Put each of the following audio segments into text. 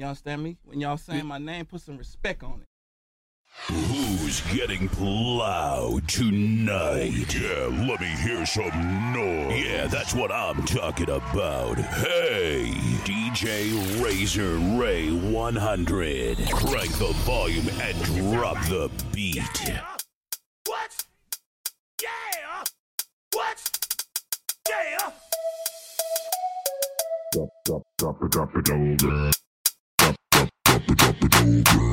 You understand me? When y'all saying my name, put some respect on it. Who's getting loud tonight? Yeah, let me hear some noise. Yeah, that's what I'm talking about. Hey, DJ Razor Ray 100. Crank the volume and drop the beat. What? Yeah! What? Yeah! Drop, drop, drop it, drop it. Cobra.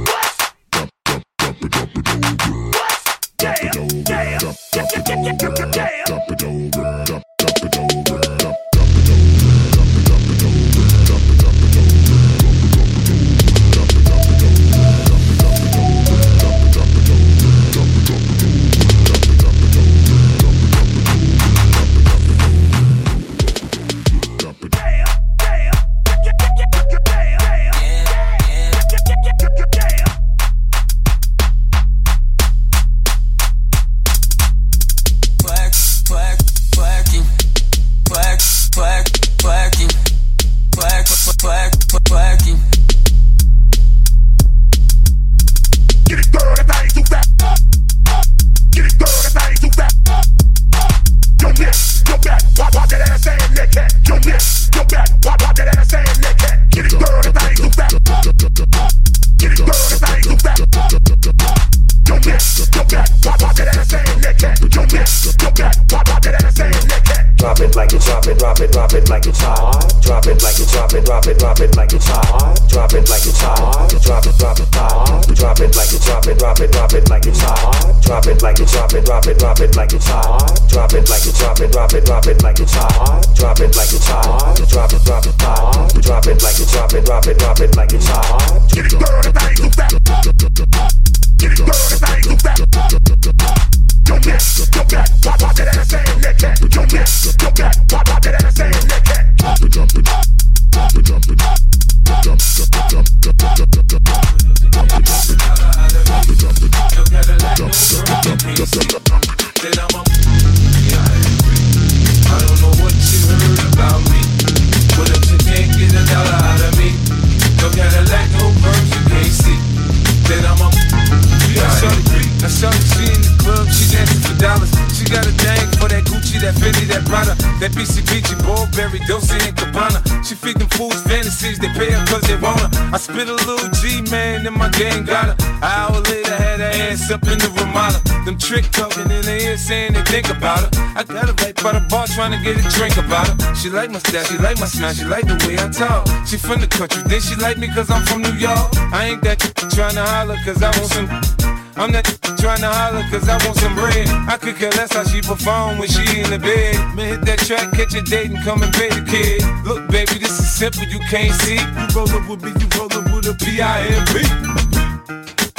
That BCBG, Burberry, Dolce and Gabbana. She feed them fools fantasies, they pay her cause they want her. I spit a little G, man, and my gang got her. An hour later, had her ass up in the Ramada. Them trick talking in her ear saying they think about her. I got her right by the bar trying to get a drink about her. She like my style, she like my smile, she like the way I talk. She from the country, then she like me cause I'm from New York. I ain't that trying to holler cause I want some. I'm not trying to holler cause I want some bread. I could care less how she perform when she in the bed. Man, hit that track, catch a date and come and pay the kid. Look, baby, this is simple, you can't see. You roll up with me, you roll up with a P-I-M-P.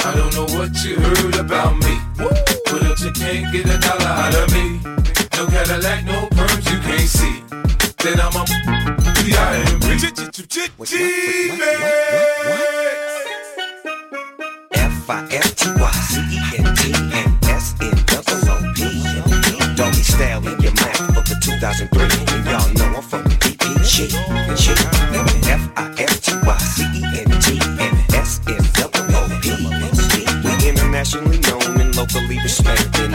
I don't know what you heard about me. But if you can't get a dollar out of me, no Cadillac, no perms, you can't see. Then I'm a P-I-M-P. F I F T Y C E N T and S N double O P. Doggy style in your mouth for the 2003. And y'all know I'm from the DPG. G. F I F T Y C E N T and S N double O P. We internationally known and locally respected.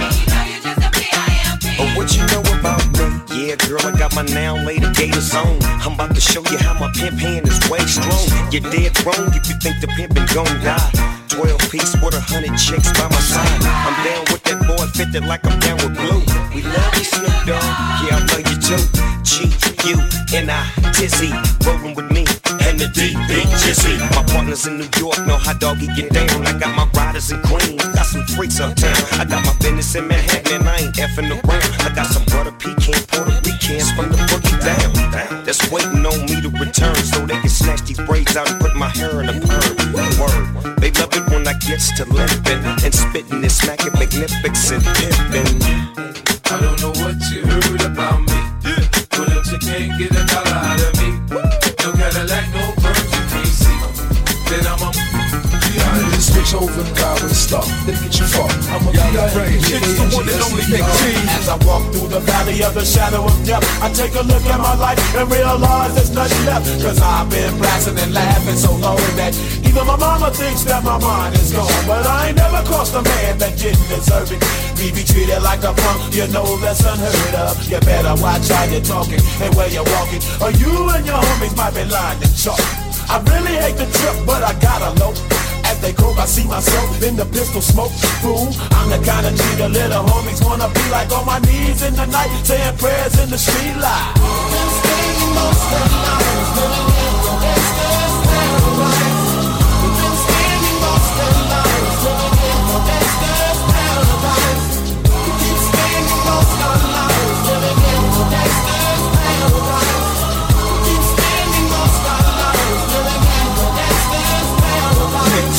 Oh, what you know about me? Yeah, girl, I got my now later gators on. I'm about to show you how my pimp hand is way strong. You're dead wrong if you think the pimpin' gon' die. 12 piece with a hundred chicks by my side. I'm down with that boy, fitted like I'm down with blue. We love you, Snoop Dogg. Yeah, I love you too. G, U, N, I, Tizzy, rollin' with me. And the D, Big Jizzy. My partners in New York know how doggy get down. I got my riders in Queens, got some freaks uptown. I got my business in Manhattan and I ain't effing around. I got some butter pecan, Puerto Ricans from the boogie down. That's waiting on me to return so they can snatch these braids out and put my hair in a perm. Word. They love it when I gets to limping and spitting and smacking magnificent pimping. I don't know what you heard about me. You can't get a dollar out of me, no Cadillac, no Ride with a star. Then get you far. I'm a B.I.N. It's the one and only Nick T. As I walk through the valley of the shadow of death, I take a look at my life and realize there's nothing left. Cause I've been blasting and laughing so long that even my mama thinks that my mind is gone. But I ain't never crossed a man that didn't deserve it. Me be treated like a punk, you know that's unheard of. You better watch how you're talking and where you're walking, or you and your homies might be lying to chalk. I really hate the trip, but I gotta know. As they croak, I see myself in the pistol smoke. Fool, I'm the kind of the little homies wanna be like on my knees in the night, saying prayers in the street light.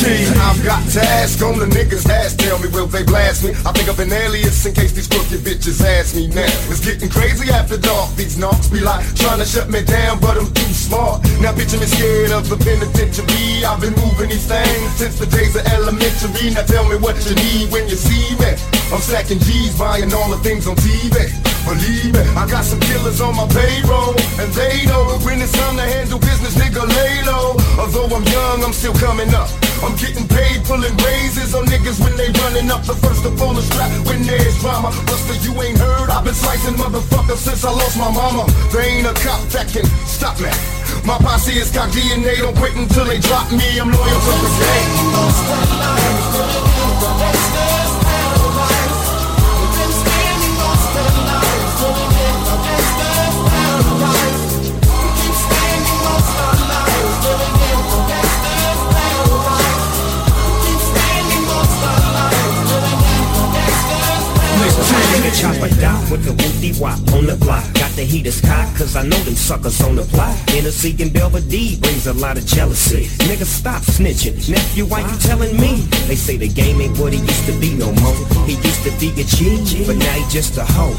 G. I've got to ask on the niggas' ass. Tell me, will they blast me? I think of an alias in case these crooked bitches ask me now. It's getting crazy after dark. These knocks be like trying to shut me down, but I'm too smart. Now picture me scared of the penitentiary. I've been moving these things since the days of elementary. Now tell me what you need when you see me. I'm stacking G's, buying all the things on TV. Believe me, I got some killers on my payroll, and they know when it's time to handle business, nigga, lay low. Although I'm young, I'm still coming up. I'm getting paid, pulling raises on niggas when they running up. The first to pull the strap when there's drama. Buster, you ain't heard? I've been slicing motherfuckers since I lost my mama. There ain't a cop that can stop me. My posse is got DNA, don't quit until they drop me. I'm loyal to the game. Nigga chopper down with the woofy wop on the block. Got the heaters cocked, cause I know them suckers on the block. Hennessy and Belvedere brings a lot of jealousy. Nigga, stop snitching. Nephew, why you telling me? They say the game ain't what it used to be no more. He used to be a G, but now he just a hoe.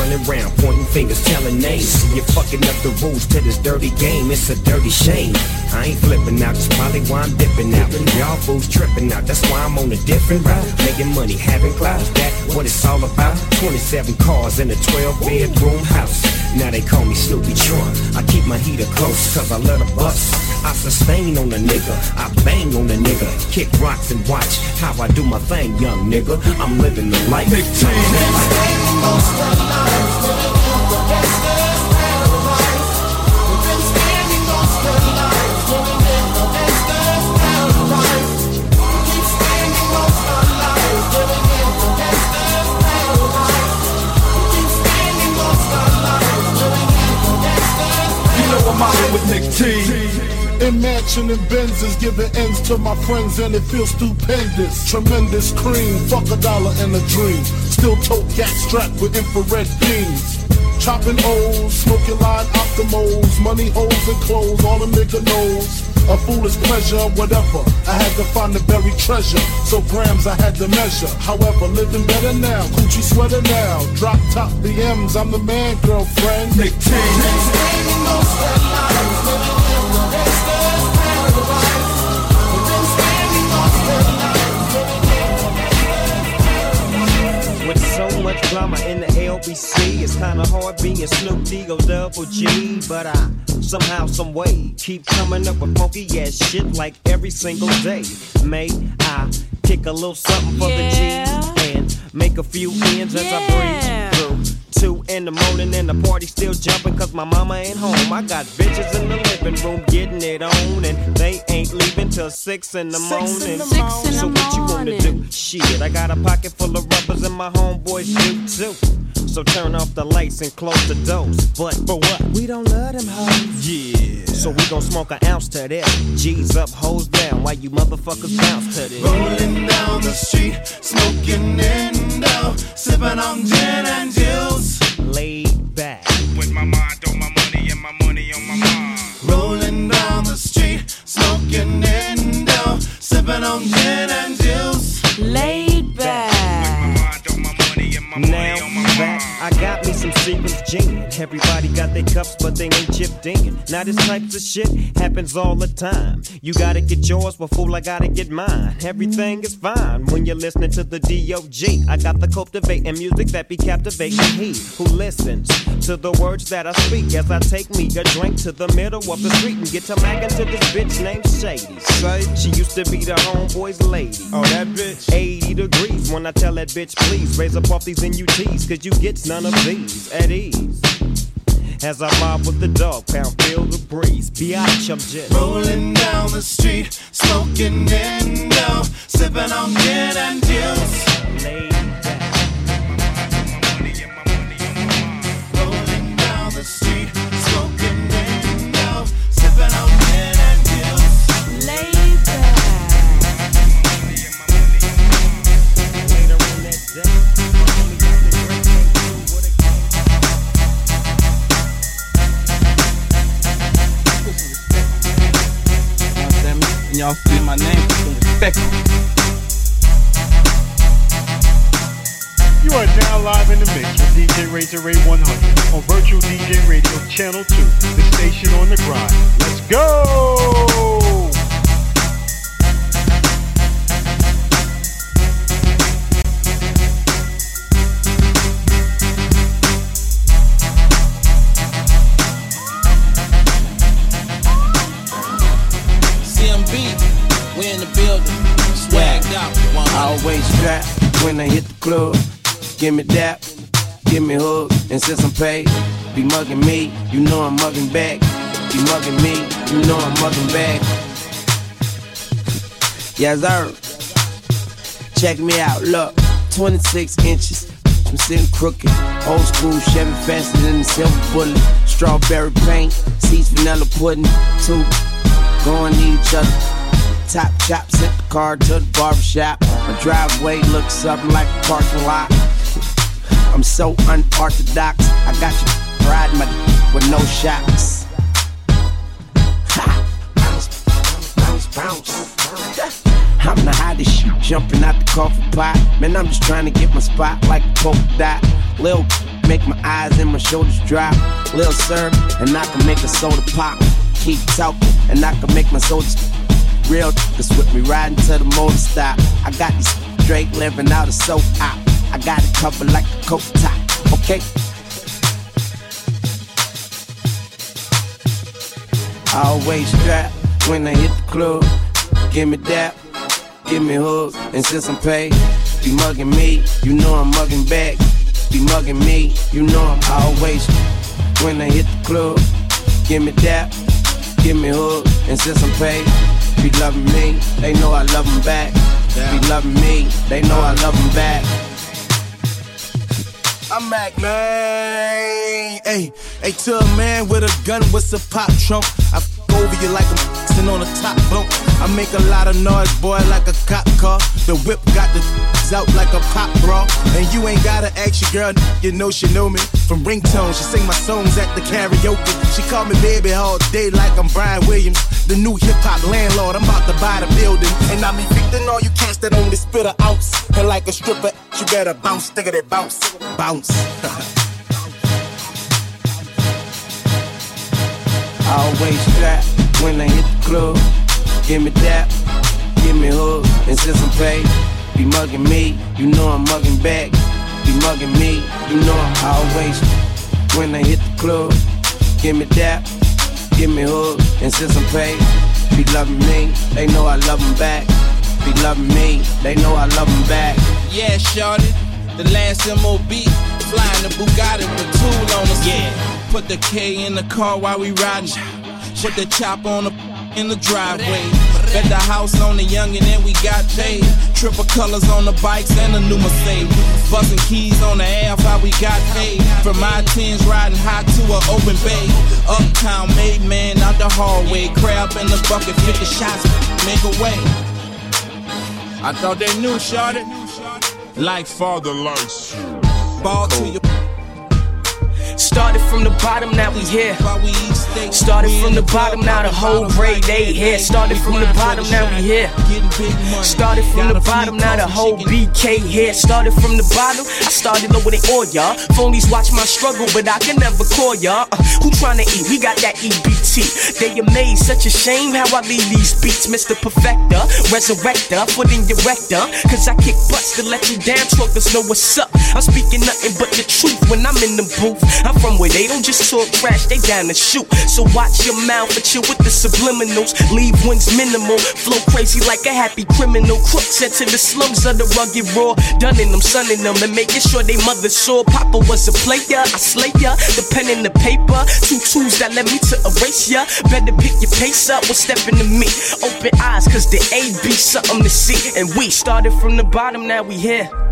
Running around, pointing fingers, telling names. You're fucking up the rules to this dirty game. It's a dirty shame. I ain't flipping out, that's probably why I'm dipping out. Y'all fools tripping out, that's why I'm on a different route. Making money, having clouds, that what it's all about. 27 cars in a 12 bedroom house. Now they call me Snoopy Trump. I keep my heater close, cause I let her bust. I sustain on a nigga, I bang on a nigga, kick rocks and watch how I do my thing, young nigga. I'm living the life. Big You I'm out with Nick T. In mansion and giving ends to my friends, and it feels stupendous. Tremendous cream, fuck a dollar and a dream. Still tote gas strapped with infrared beams. Chopping O's, smoking line optimals, money holes and clothes, all a nigga knows. A foolish pleasure, whatever. I had to find the buried treasure, so grams I had to measure. However, living better now, Gucci sweater now. Drop top BMs, I'm the man, girlfriend. Nick T. much drama in the LBC, it's kinda hard being Snoop Dogg Double G. But I somehow, some way, keep coming up with funky ass shit like every single day. May I kick a little something for Yeah. the G and make a few ends as I Yeah. Two in the morning and the party still jumping cause my mama ain't home. I got bitches in the living room getting it on and they ain't leaving till six in the morning. Six in the so what you wanna do? Shit, I got a pocket full of rubbers and my homeboys do too. So turn off the lights and close the doors. But for what? We don't love them hoes. Yeah. So we gon' smoke an ounce to that. G's up, hoes down, Why you motherfuckers bounce to this. Rolling down the street, smoking Indo, sipping on gin and juice. Laid back. With my mind on my money and my money on my mind. Rolling down the street, smoking Indo, sipping on gin and juice. Everybody got their cups, but they ain't chipped in. Now this types of shit happens all the time. You gotta get yours, but fool, I gotta get mine. Everything is fine when you're listening to the D.O.G. I got the cultivating music that be captivating he who listens to the words that I speak as I take me a drink to the middle of the street and get to mackin' to this bitch named Shady. Say, she used to be the homeboy's lady. Oh, that bitch. 80 degrees when I tell that bitch, please raise up off these NUTs, cause you get none of these at ease. As I mob with the dog pound, feel the breeze. Biatch, I'm just Rolling down the street, smoking Indo, sipping on gin and juice. My name, respect. You are now live in the mix with DJ Razor Ray 100 on Virtual DJ Radio Channel 2, the station on the grind. Let's go! I always strap when I hit the club. Give me dap, give me hug, and since I'm paid, be mugging me, you know I'm mugging back. Be mugging me, you know I'm mugging back. Yes, sir. Check me out, look, 26 inches. I'm sitting crooked, old school Chevy faster than the silver bullet. Strawberry paint, seats vanilla pudding, two going each other. Top chop, sent the car to the barber shop. My driveway looks something like a parking lot. I'm so unorthodox. I got you riding my d- with no shocks. Bounce, bounce, bounce. I'm the hottest shit, jumping out the coffee pot. Man, I'm just trying to get my spot like a polka dot. Lil make my eyes and my shoulders drop. Lil sir, and I can make a soda pop. Keep talking, and I can make my soldiers real niggas with me riding to the motor stop. I got these straight living out of soap. I got it covered like a coat top. Okay. I always strap when I hit the club. Give me dap, give me hug, and since I'm paid, be mugging me, you know I'm mugging back. Be mugging me, you know I'm always when I hit the club. Give me dap, give me hug, and since I'm paid, be loving me, they know I love them back. Be loving me, they know I love them back. I'm Mac, man. Hey, hey, to a man with a gun, what's a pop trunk? I f over you like I'm sitting on a top bunk. I make a lot of noise, boy, like a cop car. The whip got the out like a pop bra. And you ain't gotta ask your girl, you know she know me. From ringtone, she sing my songs at the karaoke. She call me baby all day like I'm Bryan Williams. The new hip hop landlord, I'm about to buy the building. And I'm evicting all you cats that only spit a ounce. And like a stripper, you better bounce, of that bounce, bounce. Always strap when I hit the club. Give me dap, give me hug, and since I'm paid, be mugging me, you know I'm mugging back. Be mugging me, you know I'm always when I hit the club. Give me dap, give me hug, and since I'm paid, be loving me, they know I love them back. Be loving me, they know I love them back. Yeah, shorty, the last MOB, flying the Bugatti with a tool on us. Yeah, put the K in the car while we riding. Put the chop on the in the driveway. Bet the house on the youngin' and we got paid. Triple colors on the bikes and a new Mercedes. Bustin' keys on the air, how we got paid. From my tens riding hot to an open bay. Uptown made man out the hallway. Crab in the bucket, 50 shots, make a way. I thought they knew, shorty. Like father likes you. Ball to your Started from the bottom, now we here. Started from the bottom, now the whole grade A here. Started from the bottom, now we here. Started from the bottom, now the whole BK here. Started from the bottom, I started lower than all y'all. Phonies watch my struggle, but I can never call y'all. Uh, who tryna eat? We got that EBT. They amazed, such a shame how I leave these beats. Mr. Perfecter, resurrector, foot in your. Cause I kick butts to let you down, truckers know what's up. I'm speaking nothing but the truth when I'm in the booth. I'm from where they don't just talk trash, they down to shoot. So watch your mouth and chill with the subliminals. Leave wins minimal, flow crazy like a happy criminal. Crook sent to the slums of the rugged raw. Done in them, sunning them, and making sure they mother saw. Papa was a player, I slay ya. The pen and the paper, two tools that led me to erase ya. Better pick your pace up, what's stepping to me. Open eyes, cause the A be something to see. And we started from the bottom, now we here.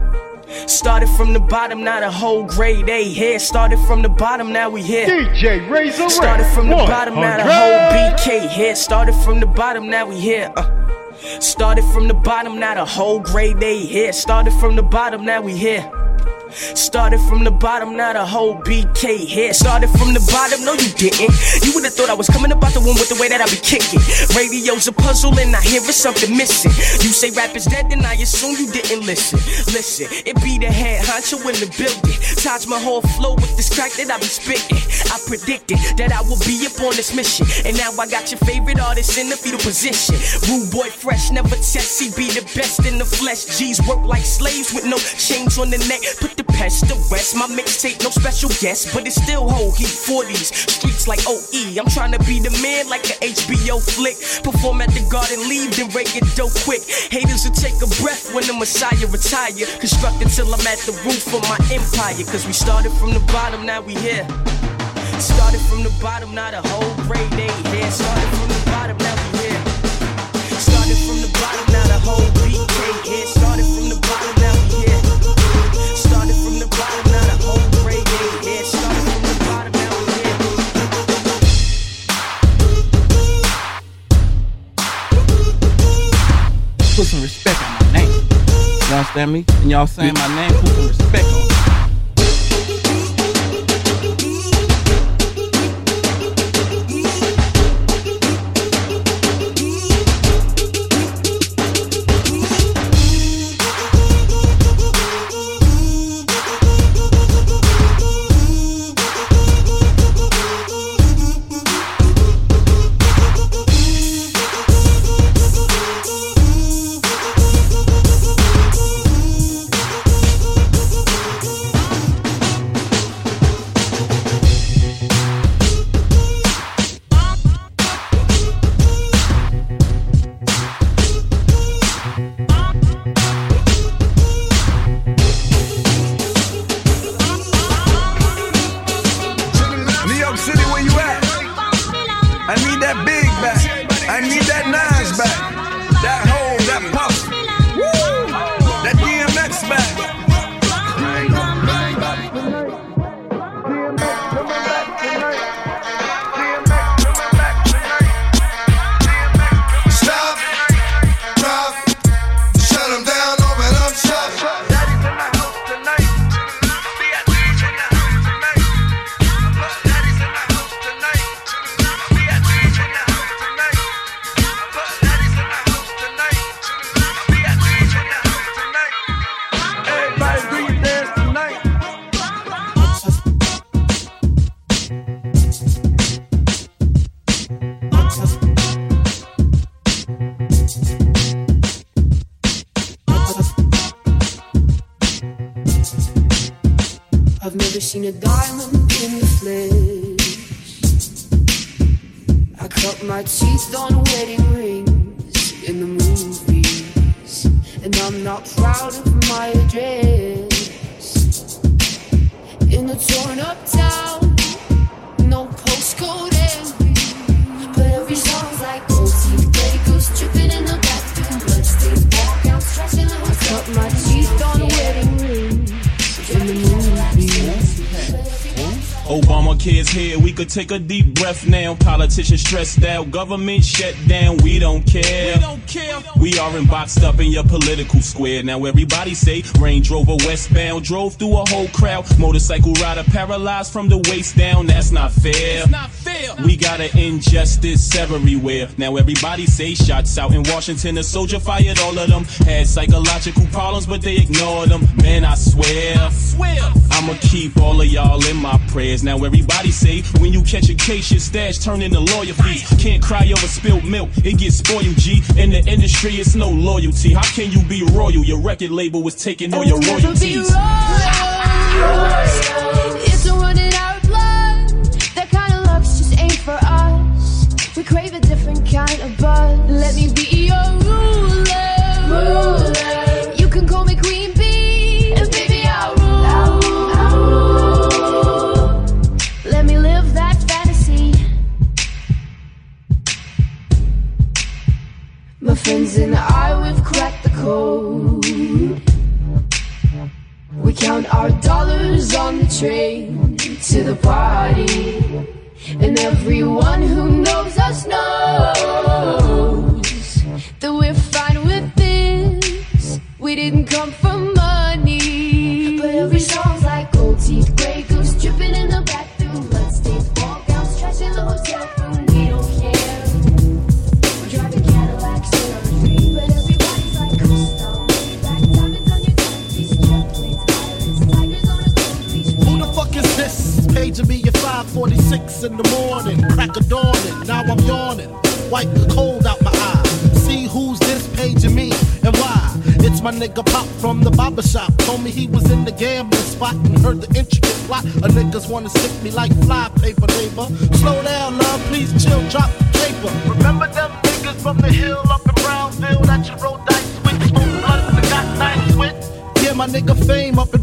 Started from the bottom, now the whole grade A here. Started from the bottom, now we here. DJ Razor. Started from the bottom, now 100. whole BK here. Started from the bottom, now we here. Uh. Started from the bottom, now the whole grade A here. Started from the bottom, now we here. Started from the bottom, now the whole BK here. Started from the bottom, no you didn't. You would've thought I was coming about the one with the way that I be kicking. Radio's a puzzle and I hear it's something missing. You say rap is dead, then I assume you didn't listen. Listen, it be the head honcho in the building. Touch my whole flow with this crack that I be spitting. I predicted that I would be up on this mission. And now I got your favorite artist in the fetal position. Rude boy fresh, never test. He be the best in the flesh. G's work like slaves with no chains on the neck. Put the pest the rest. My mixtape, no special guest, but it still hold heat for these streets like OE. I'm trying to be the man like a HBO flick. Perform at the garden, leave, then rake it dough quick. Haters will take a breath when the Messiah retire. Construct until I'm at the roof of my empire. Cause we started from the bottom, now we here. Started from the bottom, now the whole grade A here. Started from the bottom, understand me? And y'all saying my name, put some respect on take a deep breath now. Politicians stressed out, government shut down, we don't care. care. We aren't boxed up in your political square. Now everybody say Range Rover westbound drove through a whole crowd. Motorcycle rider paralyzed from the waist down. That's not fair. It's not fair. We got an injustice everywhere. Now everybody say shots out in Washington. A soldier fired all of them. Had psychological problems, but they ignored them. Man, I swear. I swear. I'ma keep all of y'all in my prayers. Now everybody say when you catch a case, your stash turn into lawyer fees. Can't cry over spilled milk, it gets spoiled. G in the industry, it's no loyalty. How can you be royal? Your record label was taking all your royalties. Train to the party. And everyone who knows us knows that we're fine with this. We didn't come for Wipe cold out my eye. See who's this paging me and why. It's my nigga Pop from the barber shop. Told me he was in the gambling spot and heard the intricate plot. A niggas wanna stick me like fly paper, neighbor. Slow down, love, please chill, drop the paper. Remember them niggas from the hill up in Brownsville that you rolled dice with? Smoke blunts and got nice with? Yeah, my nigga fame up in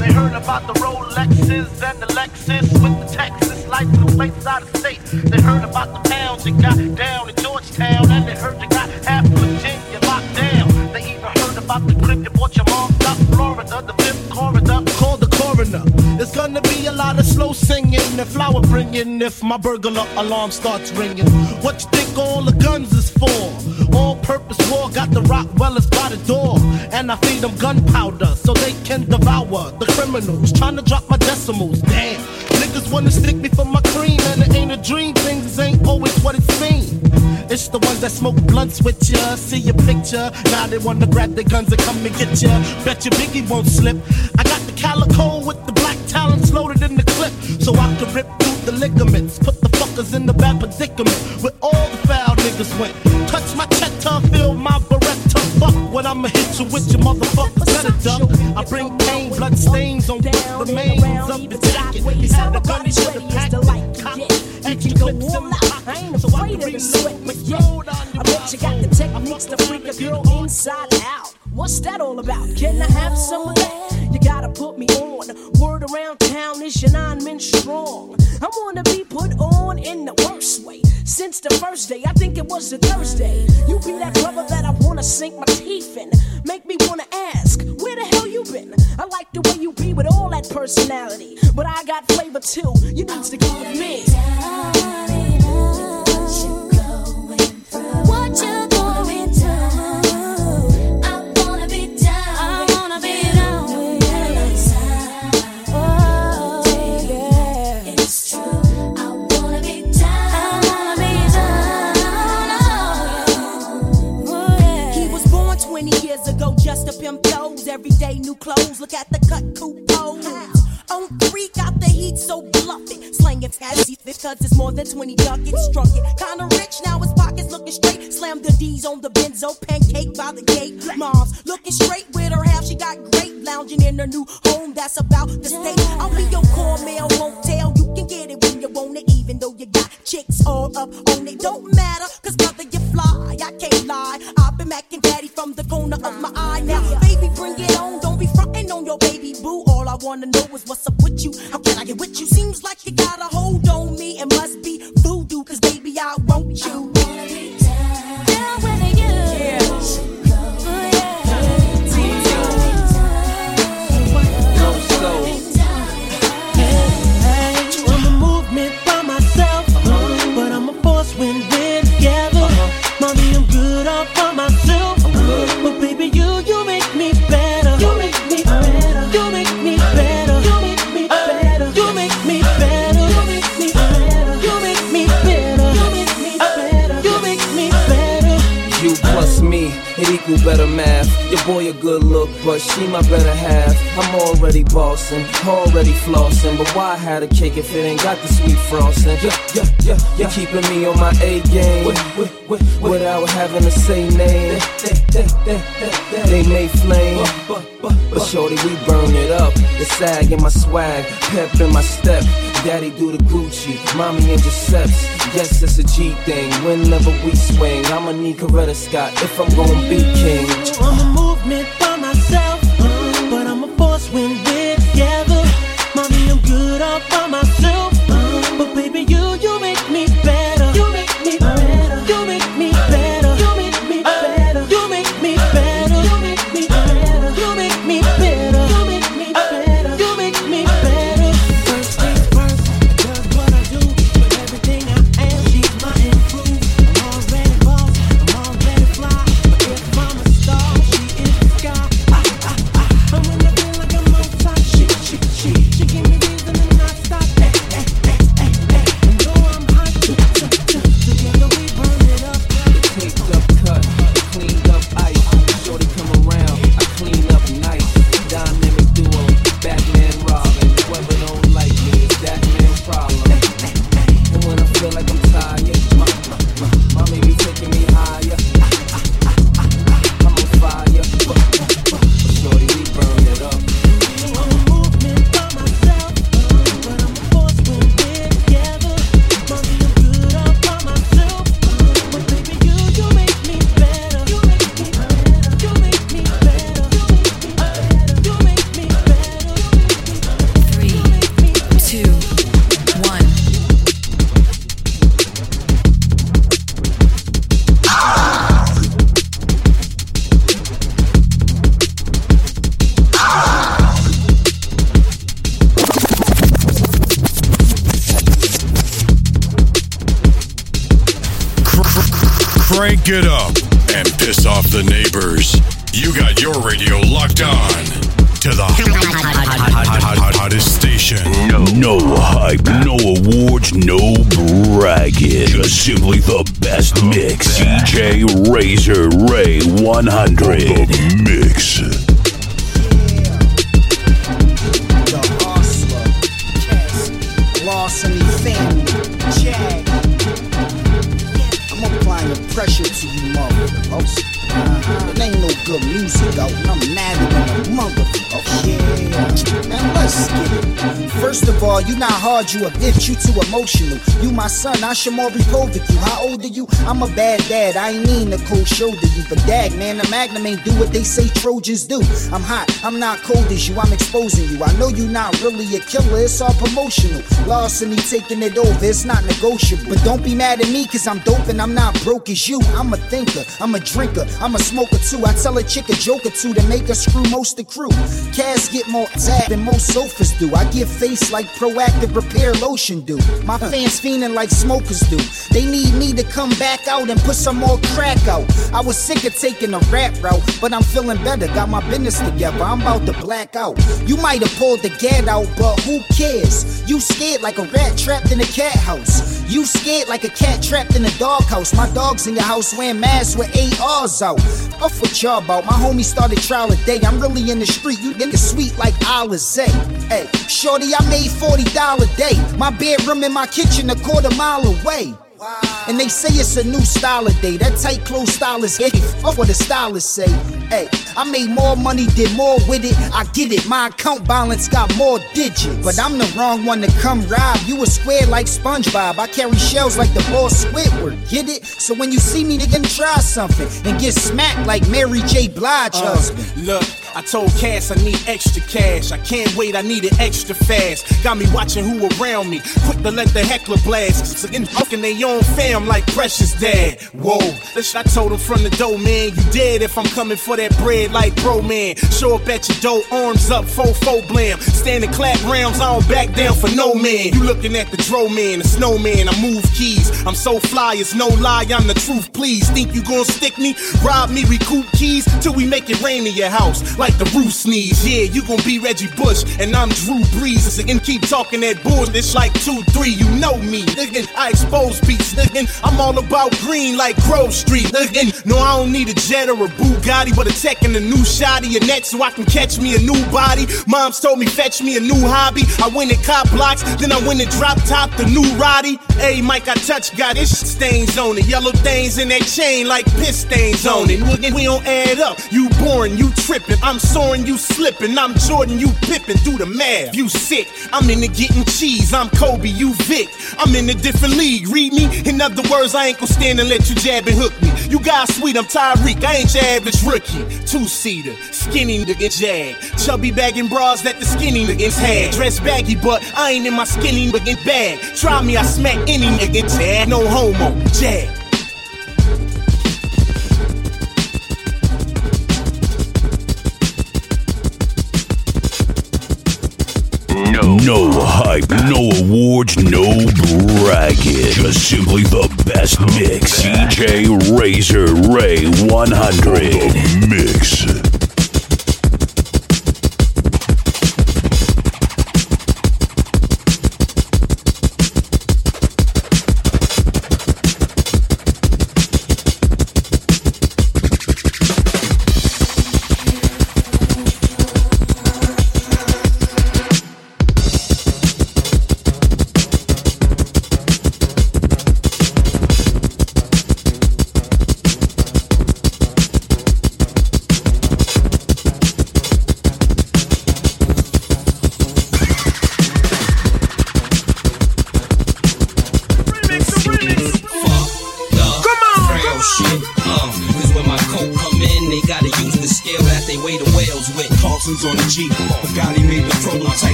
They heard about the Rolexes and the Lexus with the Texas license plates out of state. They heard about the pounds you got down in Georgetown, and they heard you and flower bringing if my burglar alarm starts ringing. What you think all the guns is for? All purpose war got the Rottweilers by the door. And I feed them gunpowder so they can devour the criminals. Trying to drop my decimals. Damn. Niggas wanna stick me for my cream, and it ain't a dream. Things ain't always what it seems. It's the ones that smoke blunts with ya, see your picture. Now they wanna grab their guns and come and get ya. Bet your Biggie won't slip. I got the calico with the talons loaded in the clip, so I can rip through the ligaments. Put the fuckers in the bad predicament where all the foul niggas went. Touch my cheddar, feel my beretta. Fuck when I'ma hit you with, your motherfuckers better duck. I bring pain, blood stains on what remains of the jacket. He had a gun, he should have packed it. Cock, extra clips in my pocket, so I can reload my throat on I bet you got the techniques to freak a girl inside out. What's that all about? Can I have some of that? You gotta put me on. Word around town is your nine men strong. I wanna be put on in the worst way. Since the first day, I think it was a Thursday. You be that brother that I wanna sink my teeth in. Make me wanna ask, where the hell you been? I like the way you be with all that personality. But I got flavor too. You need to get with me. What you Every day, new clothes. Look at the cut, coupe pose. On three, got the heat so bluffy. Slanging fancy because it's more than 20 ducats. Struck it. Kinda rich, now his pockets looking straight. Slam the D's on the benzo, pancake by the gate. Mom's looking straight with her half, she got great. Lounging in her new home, that's about the state. I'll be your core mail, won't tell. You can get it when you want it, even though you got chicks all up on it. Don't matter, cause brother, you fly. I can't lie. I've been macking daddy from the corner of my eye. Now, baby, bring it on. Don't be frontin' on your baby boo. All I wanna know is what's up with you. How can I get with you? Seems like you got a hold on me. It must be voodoo, cause baby, I want you. Better math. Your boy a good look, but she my better half. I'm already bossing, already flossing, but why had a cake if it ain't got the sweet frosting? Yeah, yeah, yeah, yeah. Keeping me on my A game without having to say name. They may flame, but shorty we burn it up. The sag in my swag, pep in my step. Daddy do the Gucci, mommy and Giuseppe's. Yes, it's a G thing. Whenever we swing, I'ma need Coretta Scott if I'm gonna be king. I'm a movement Crank it up and piss off the neighbors. You got your radio locked on to the hottest station. No, no hype, no awards, no bragging. Just simply the best mix. DJ Razor Ray 100. Mix. The hustler, Cass, Larsiny family, pressure to you motherfuckers. Uh-huh. Good music out, and I'm madder than a motherfucker. Yeah, let's get it. First of all, you not hard, you a bitch, you too emotional. You my son, I should more be cold with you. How old are you? I'm a bad dad, I ain't mean to cold shoulder you. But dag, man, the magnum ain't do what they say Trojans do. I'm hot, I'm not cold as you, I'm exposing you. I know you not really a killer, it's all promotional. Larsiny taking it over, it's not negotiable. But don't be mad at me, cause I'm dope and I'm not broke as you. I'm a thinker, I'm a drinker, I'm a smoker too. I tell a chick a joke or two to make her screw most the crew. Cass get more tag than most sofas do. I give face like Proactiv repair lotion do. My fans fiending like smokers do. They need me to come back out and put some more crack out. I was sick of taking a rap route, but I'm feeling better. Got my business together. I'm about to black out. You might have pulled the gat out, but who cares? You scared like a rat trapped in a cat house. You scared like a cat trapped in a dog house. My dog's in your house wearing masks with ARs out. Off what y'all about? My homie started trial a day. I'm really in the street. You niggas sweet like Alizé. Hey, shorty, I made $40 a day. My bedroom in my kitchen a quarter mile away. And they say it's a new style of day. That tight clothes style is gay. Fuck what the stylists say. Hey, I made more money, did more with it. I get it, my account balance got more digits. But I'm the wrong one to come rob. You a square like SpongeBob. I carry shells like the boss Squidward. Get it? So when you see me, nigga, try something and get smacked like Mary J. Blige Uh, husband. look, I told Cass I need extra cash. I can't wait, I need it extra fast. Got me watching who around me. Quick to let the heckler blast. So in fucking they own fam like Precious Dad. Whoa, this I told him from the door, man. You dead if I'm coming for that bread like bro, man. Show up at your door, arms up, fo fo blam. Standing clap rounds, I don't back down for no man. You looking at the dro man, the snowman. I move keys. I'm so fly, it's no lie. I'm the truth, please. Think you gon' stick me? Rob me, recoup keys till we make it rain in your house like the roof sneeze. Yeah, you gon' be Reggie Bush and I'm Drew Brees. And keep talking that bullshit. It's like two, three. You know me, nigga. I expose beats, nigga. I'm all about green like Grove Street, nigga. No, I don't need a jet or a Bugatti, but a tech and a new shotty, a net so I can catch me a new body. Moms told me fetch me a new hobby. I went and cop blocks, then I went and drop top the new Roddy. Hey, Mike, I touch got this stains on it. Yellow things in that chain like piss stains on it. We- We don't add up. You boring, you tripping. I'm soaring, you slipping. I'm Jordan, you Pippen. Do the math. You sick. I'm into getting cheese. I'm Kobe, you Vic. I'm in a different league. Read me. In other words, I ain't gonna stand and let you jab and hook me. You guys sweet, I'm Tyreek. I ain't your average rookie. Two seater, skinny nigga jag. Chubby bagging bras that the skinny niggas had. Dress baggy, but I ain't in my skinny nigga bag. Try me, I smack any nigga tag. No homo, jag. No. No hype, no awards, no bragging. Just simply the best mix. DJ Razor Ray 100. Mix.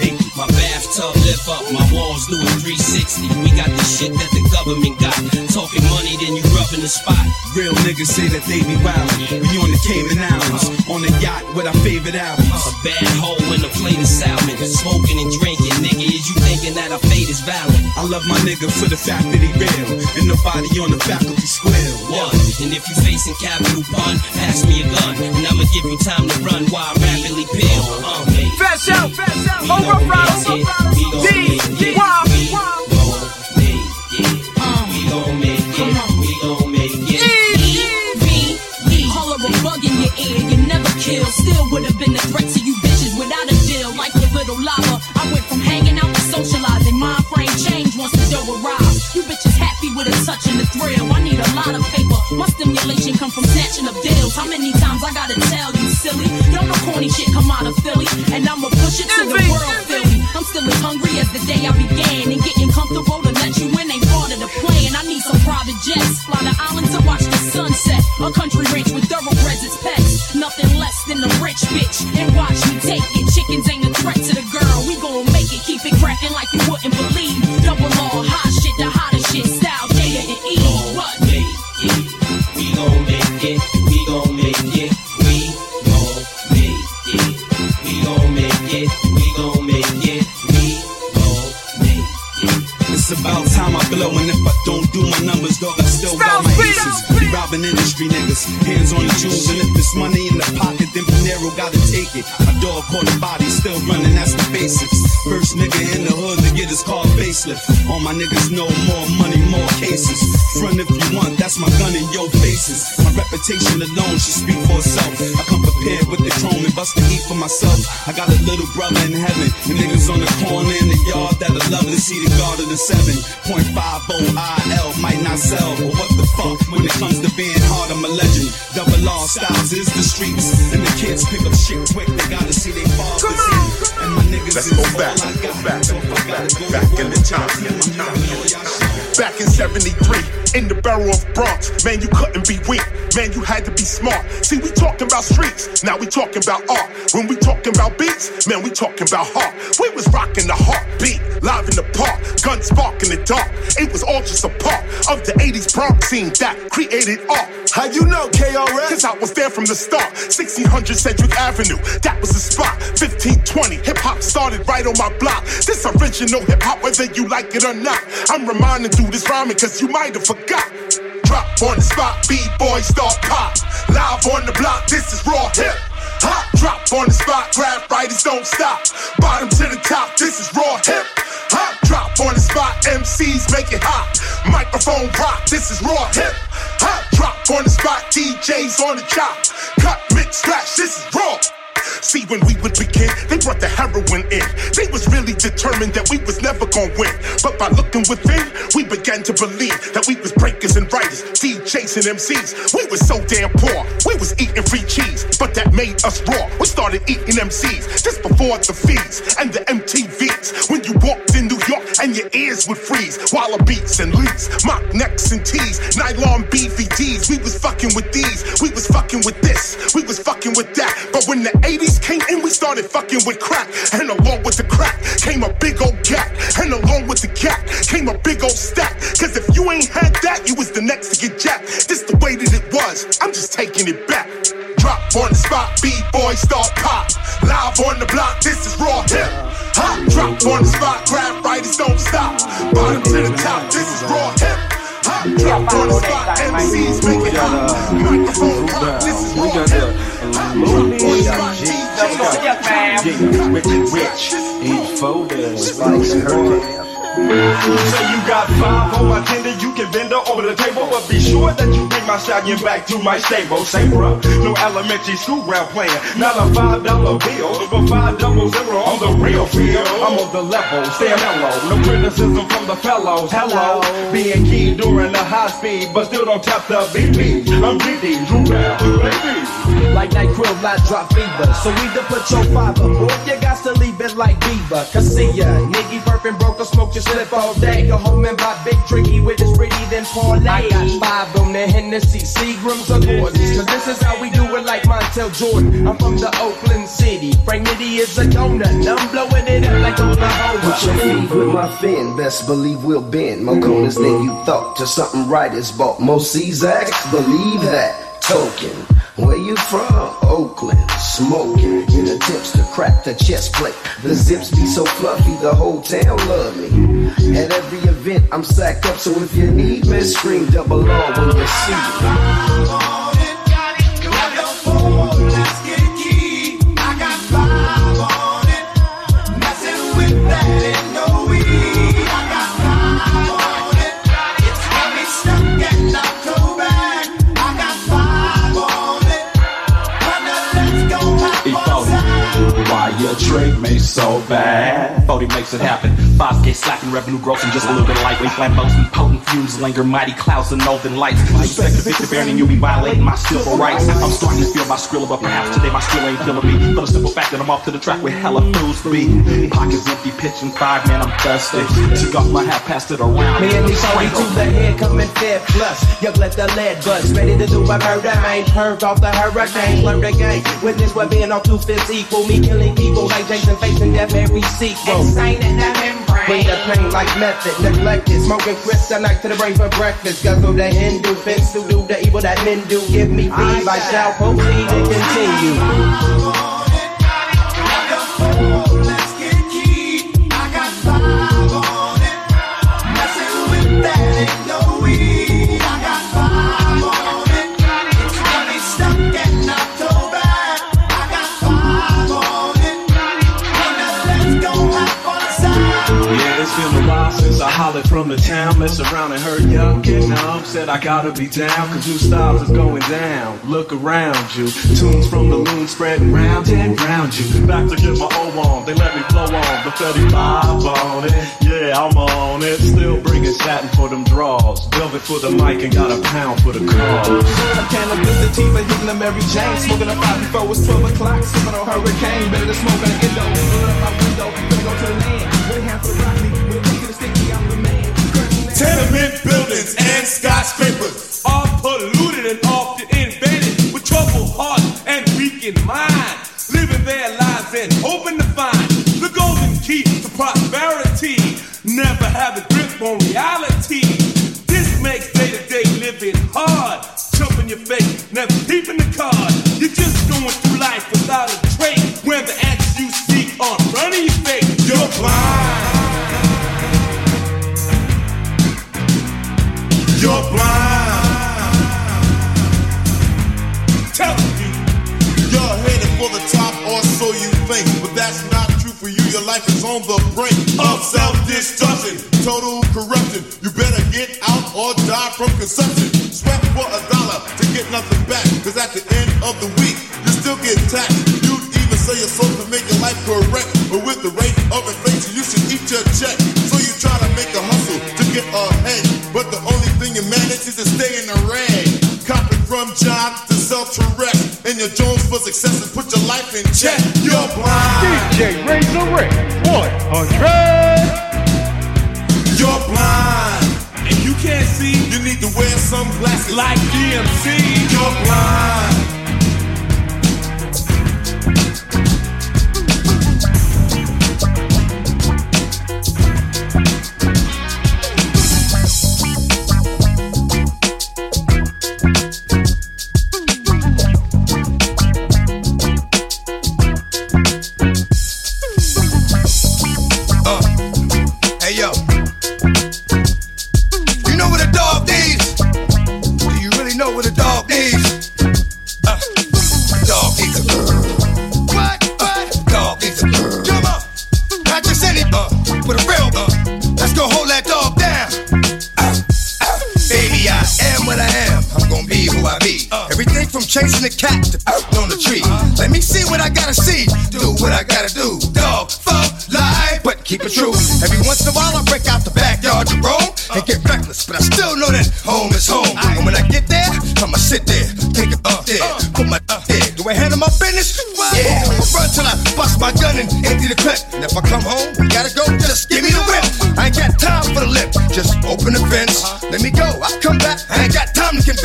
Take. My bathtub lift up, my walls do a 360. We got the shit that the government got. Talking money, then you rubbing the spot. Real niggas say that they be wild. We on the Cayman Islands, on the yacht with our favorite albums. A bad hoe and a plate of salmon. Smoking and drinking, nigga. Is you thinking that our fate is valid? I love my nigga for the fact that he real, and nobody on the faculty square. One. And if you facing capital pun, pass me a gun. And I'ma give you time to run while I rapidly peel. Hey. Fresh out, fresh out. We gon' rough riders. make it. We gon' D, make D, it. wah, We wah. gon' make it. We gon' make it. We gon' make it. Call her a bug in your ear, you never kill. Still would have been a threat to you bitches without a deal. Like a little lava, I went from hanging out to socializing. Mind frame change once the dough arrives. You bitches happy with a touch and a thrill. I need a lot of paper. My stimulation come from snatching up deals. How many times I gotta tell you, silly? Y'all know corny shit come out of Philly, and I'ma push it to the world, Philly. I'm still as hungry as the day I began, and getting comfortable to let you in ain't part of the plan. I need some private jets, fly the island to watch the sunset. A country ranch with thoroughbreds as pets, nothing less than a rich bitch. And watch me take it. Chickens ain't a threat to the girl. We gon' make it, keep it cracking like still got my aces. We robbing industry niggas, hands on the jewels, and if it's money in the pocket, then Pinero gotta take it. My dog caught a body, still running, that's the basics. First nigga in the hood to get his car facelift. All my niggas know more money, more cases. Front if you want, that's my gun in your faces. My reputation alone should speak for itself. I come prepared with the chrome and bust the heat for myself. I got a little brother in heaven, and niggas on the corner in the yard that'll love to see the guard of the 7.50 IL might not sell, but what the fuck when it comes to being hard, I'm a legend. Double R styles is the streets, and the kids pick up shit quick. They gotta see they. And my niggas Let's go back, back, So if I gotta go back in the time. Back in 73, in the borough of Bronx, man, you couldn't be weak. Man, you had to be smart. See, we talking about streets, now we talking about art. When we talking about beats, man, we talking about heart. We was rocking the heartbeat, live in the park, gun spark in the dark. It was all just a part of the 80s Bronx scene that created art. How you know, KRS? Cause I was there from the start. 1600 Sedgwick Avenue, that was the spot. 1520, hip hop started right on my block. This original hip hop, whether you like it or not. I'm reminding through this rhyming cause you might have forgot. Drop on the spot, B-boy start pop. Live on the block, this is raw hip. Hop, drop on the spot, grab writers don't stop. Bottom to the top, this is raw hip. Hop, drop on the spot, MCs make it hot. Microphone rock, this is raw hip. Hot drop on the spot, DJs on the chop. Cut, mix, scratch, this is raw. See, when we would begin, they brought the heroin in. They was really determined that we was never gonna win. But by looking within, we began to believe that we was breakers and writers, DJs and MCs. We was so damn poor, we was eating free cheese. But that made us raw. We started eating MCs just before the fees and the MTVs. When you walked in New and your ears would freeze. Walla beats and leaks, mock necks and tees, nylon BVDs. We was fucking with these, we was fucking with this, we was fucking with that. But when the 80s came in, we started fucking with crack. And along with the crack came a big old gat. And along with the gat came a big old stack. Cause if you ain't had that, you was the next to get jacked. This the way that it was. I'm just taking it back. Drop on the spot, B-boy start pop. Live on the block, this is raw hip. Hot drop on the spot, grab writers don't stop. Bottom to the top, this is raw hip. Hot drop on the spot, MCs make it hot. Microphone rock, this is raw hip. Hot drop on the spot, DJs Yeah, rich and rich. Eight folders. Like Say you got five on my tender, you can bend her over the table, but be sure that you bring my stallion back to my stable. Say, bruh, no elementary school ground playing, not a five dollar bill, but five double zero on the real field. I'm on the level, stay mellow, no criticism from the fellows. Hello, being key during the high speed, but still don't tap the BP. I'm GD, Drew Bell, baby. Like I drop fever. So either put your five up, you got to leave it like Beaver. Cause see ya, nigga burping broke a smoke your slip all day. Go home and buy big tricky with his pretty then parlay. I got five on the Hennessy, Seagrams or Gordons. Cause this is how we do it like Montel Jordan. I'm from the Oakland City. Frank Nitti is a donut. and I'm blowing it up like Oklahoma. Put your feet with my fin, best believe we'll bend. More corners than you thought. To something right is bought. Most Czaks, believe that. Token. Where you from? Oakland. Smoking. In attempts to crack the chest plate. The zips be so fluffy, the whole town love me. At every event, I'm sacked up, so if you need me, scream double R when you see me. Why your trick me so bad? 40 makes it happen. 5K slacking, revenue grossing, just a little bit of lightweight flambeaus and potent fumes linger, mighty clouds and northern lights. I respect the Victor Baron and you'll be violating my civil rights. I'm starting to feel my skrilla, but perhaps today my skrill ain't killing me. For the simple fact that I'm off to the track with hella fools to be. Pockets empty, pitching five, man, I'm thirsty. Took off my hat, passed it around. Me and these shorty to the head coming fair plus. Young let the lead bust. Ready to do a murder, man. Purge off the hurricane. Learn the game. Witness what being on two fifths equal. Me killing people like Jason facing death every sequel. Insane in the membrane. Bring the pain like method. Neglected. Smoking kryptonite to the brain for breakfast. Guzzle the Hindu. Fence to do the evil that men do. Give me. I shall proceed and continue. hollering from the town, mess around and hurt y'all. Getting upset, I gotta be down, cause new styles is going down. Look around you, tunes from the loon spreading round and round you. Back to get my O on, they let me blow on the 35 on it. Yeah, I'm on it. Still bringing satin for them draws, velvet for the mic, and got a pound for the cause. I can't look the team and hitting the Mary Jane, smoking a pot before it's 12 o'clock, sipping a hurricane, better than smoking an window. Put up my window, go to the Tenement buildings and skyscrapers are polluted and often invaded with troubled hearts and weakened minds, living their lives and hoping to find the golden key to prosperity, never having grip on reality. from consumption.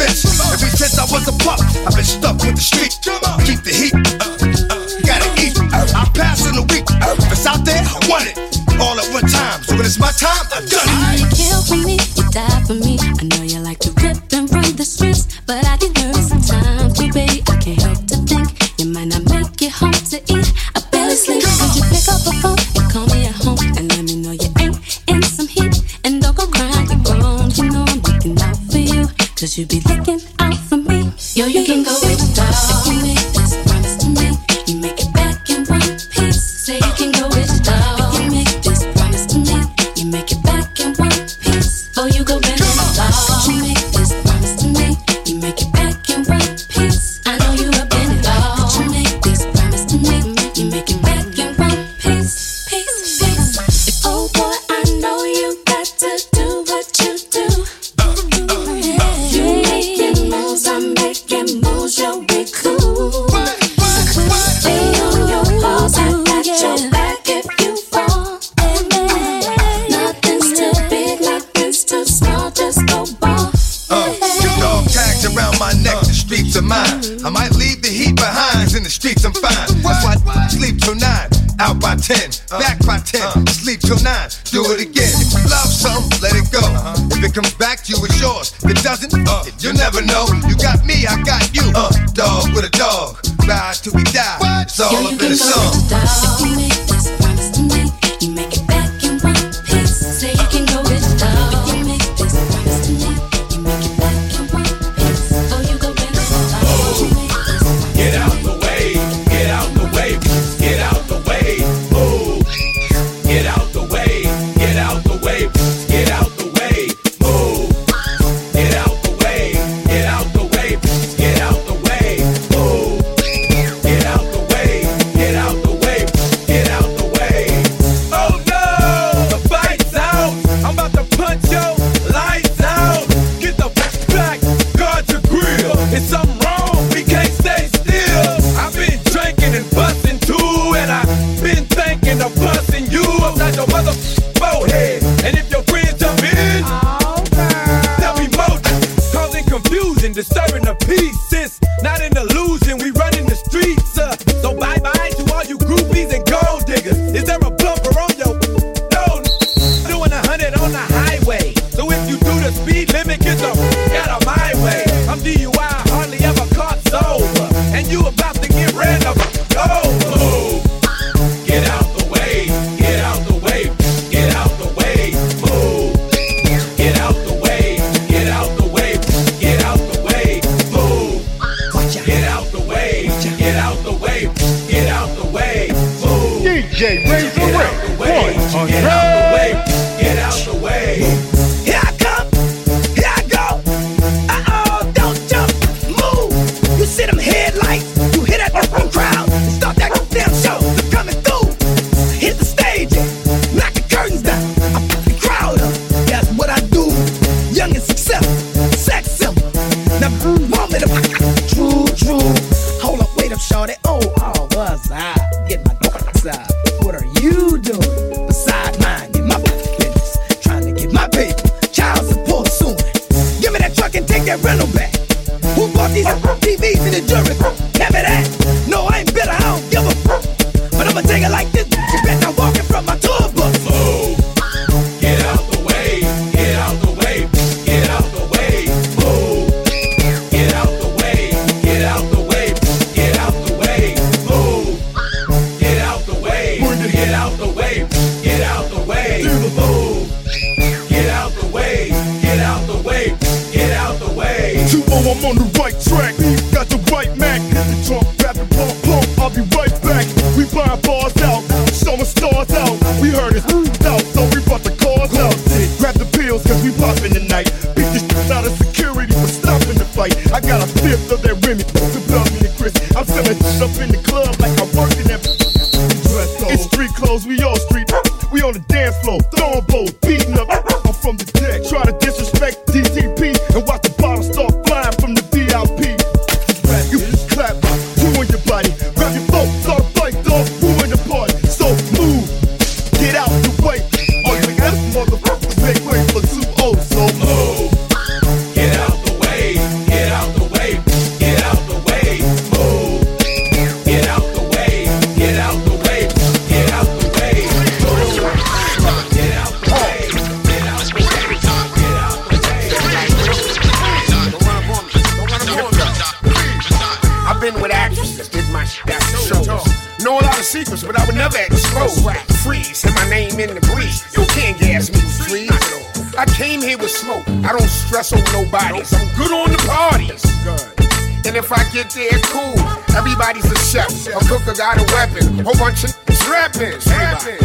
bitch. Ever since I was a pup, I've been stuck with the street. Keep the heat. Uh, uh, gotta eat. I pass in the week. If it's out there, I want it. All at one time. So when it's my time. A. Whole bunch of rapping. rapping.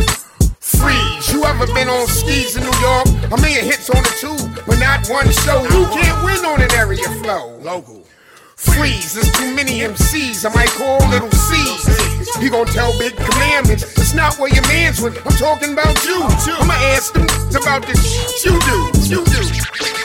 Freeze. You ever been on skis in New York? A million hits on the tube, but not one show. You can't win on an area flow. Local. Freeze, there's too many MCs. I might call little C's. He gon' tell big commandments. It's not where your man's with. I'm talking about you. Too. I'ma ask them about this you do. You do.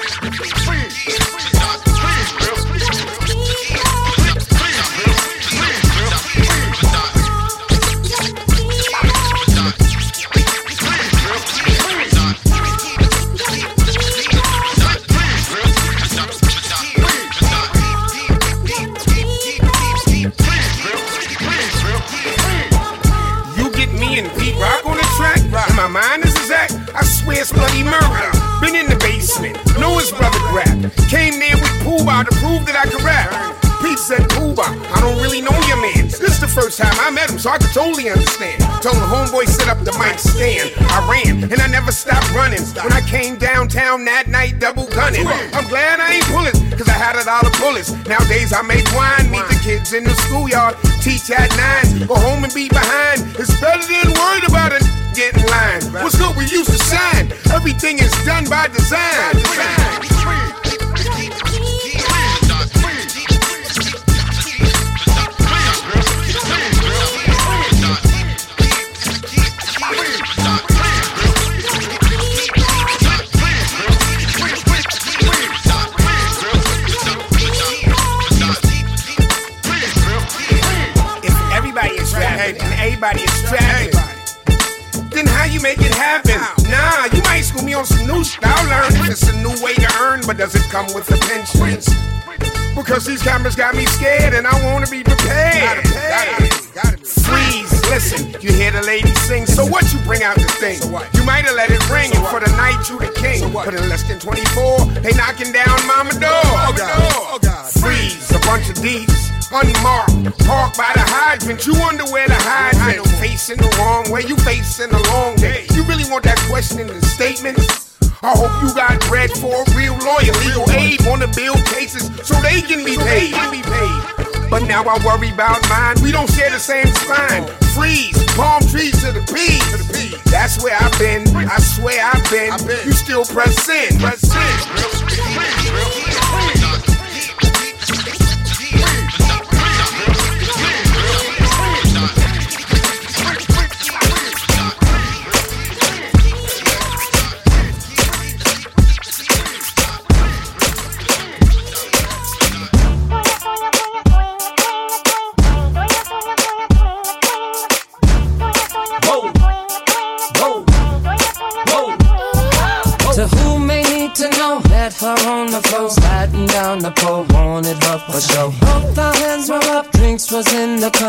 First time I met him, so I could totally understand. Told the homeboy set up the mic stand. I ran, and I never stopped running. When I came downtown that night, double gunning. I'm glad I ain't pulling, cause I had a dollar bullets. Nowadays I make wine, meet the kids in the schoolyard, teach at nine, go home and be behind. It's better than worried about it. Get in line. What's good? We used to shine. Everything is done by design. If make it happen? Nah, you might school me on some new shit. I'll learn it's a new way to earn, but does it come with a pension? Because these cameras got me scared and I wanna be prepared. Freeze, listen, you hear the lady sing, so what you bring out the thing? You might have let it ring, and for the night you the king. But in less than 24, they knocking down mama door. Freeze, a bunch of D's, unmarked, parked by the hydrant. You wonder where the hydrant. Facing the wrong way, you facing the long day. You really want that question in the statement? I hope you got bread for a real lawyer, legal aid, wanna build cases so they can be paid. Be paid. But now I worry about mine. We don't share the same spine. Freeze, palm trees to the peas. To the peas. That's where I've been. I swear I've been. You still press in. Press in.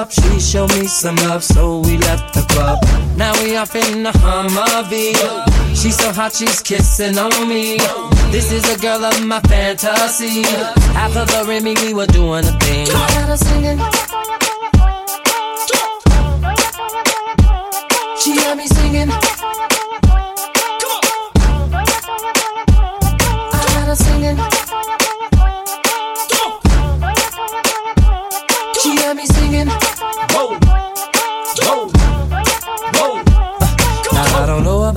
In cup. She showed me some love, so we left the club. Now we off in the Humvee. She's so hot, she's kissing on me. This is a girl of my fantasy. Half of the Remy, we were doing a thing. Got her singing. She had me singing.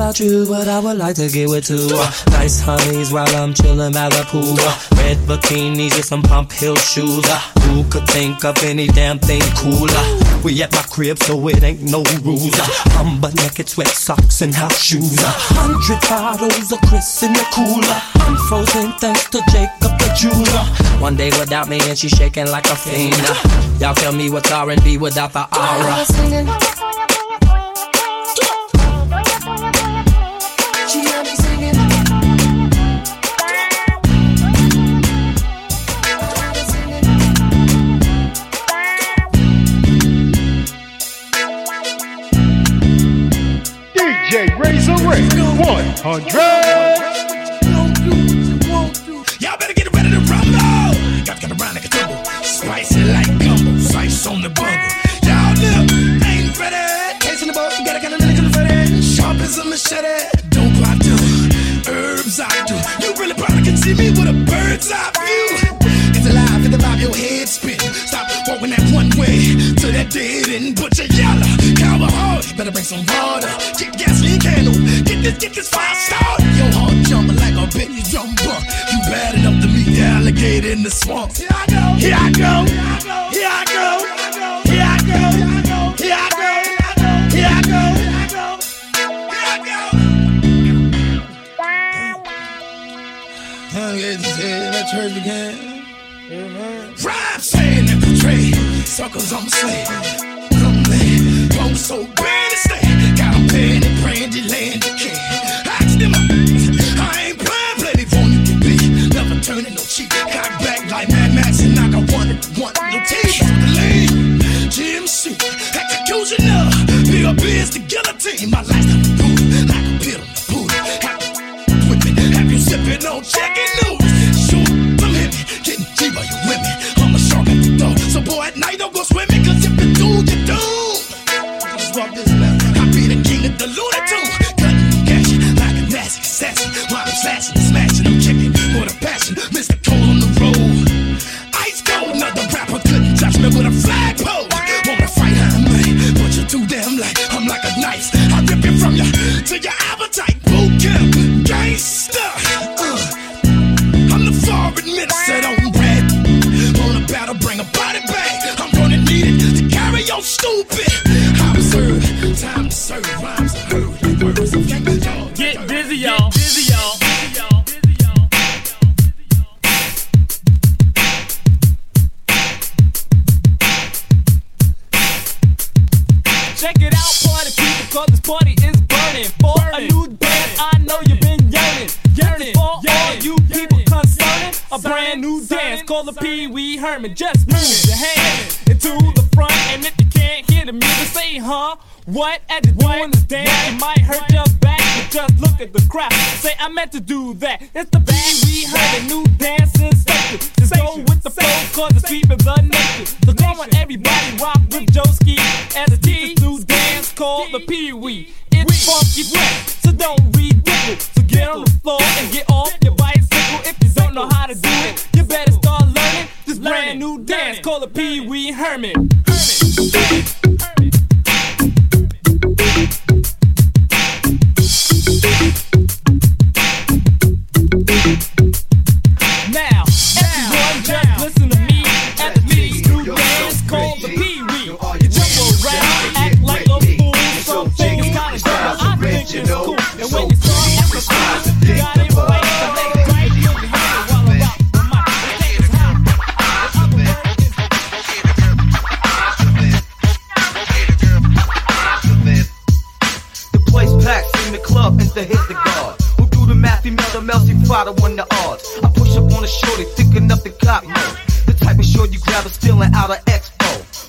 About you, but I would like to get with two uh, nice honeys while I'm chilling by the pool. Uh, red bikinis and some pump heel shoes. Uh, who could think of any damn thing cooler? We at my crib, so it ain't no rules. I'm butt naked, sweat socks and house shoes. Hundred bottles of Chris in the cooler. I'm frozen thanks to Jacob the jeweler. One day without me and she's shaking like a fiend. Y'all tell me what's R&B without the aura. 100. Y'all better get ready to rumble. Got to get around like a tumble. Spicy like gumbo. Spice on the bumble. Y'all look, ain't ready. Case in the boat, got a kind of little confetti. Sharp as a machete. Don't I do? Herbs I do. You really probably can see me with a bird's eye view. It's alive, it's alive, your head spin. Stop walking that one way to that dead end. Put your yellow, cowboy. Better bring some water. Check it out, party people, cause this party is burning. For a new dance, I know you've been yearning. Yearning for all you people concerning. A brand new dance called the Pee Wee Herman. Just move your hand into the front, and if you can't hear the music, say, huh? What? As you doing this dance, it might hurt your back, but just look at the crowd. Say, I meant to do that. It's the Pee Wee Herman new dance sensation. Just go with the flow, cause it's sweeping the nation. So come on, everybody, rock with Joeski. ST, new dance called the Pee Wee. It's funky fresh, so don't ridicule. So get on the floor and get off your bicycle. If you don't know how to do it, you better start learning. this brand new dance called the Pee Wee Herman.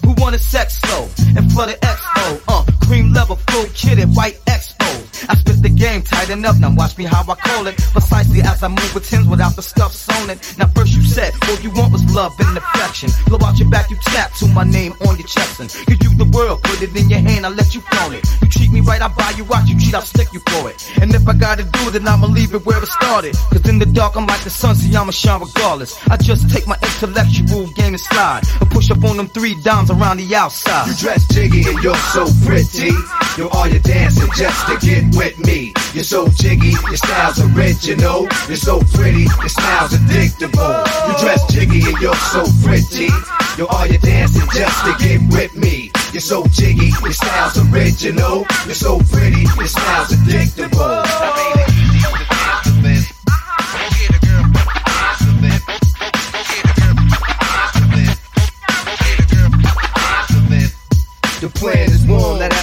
Who wanted sex sexo and for the expo? Uh, cream level, full kitted, white expo. I spit the game tight enough, now watch me how I call it. Precisely as I move with tens without the stuff sewn it. Now first you said, all you want was love and affection. Blow out your back, you tap to my name on your chest and give you the world, put it in your hand, I let you flown it. You treat me right, I buy you out, you cheat, I'll stick you for it. And if I gotta do it, then I'ma leave it where it started. Cause in the dark, I'm like the sun, see I'ma shine regardless. I just take my intellectual game and slide. And push up on them three dimes around the outside. You dress jiggy and you're so pretty. Yo, all you dancing just to get with me. You're so jiggy, your style's original. You're so pretty, your style's addictable. You dress jiggy and you're so pretty. Yo, all you dancing just to get with me. You're so jiggy, your style's original. You're so pretty, your style's addictable. I made it easy to dance to.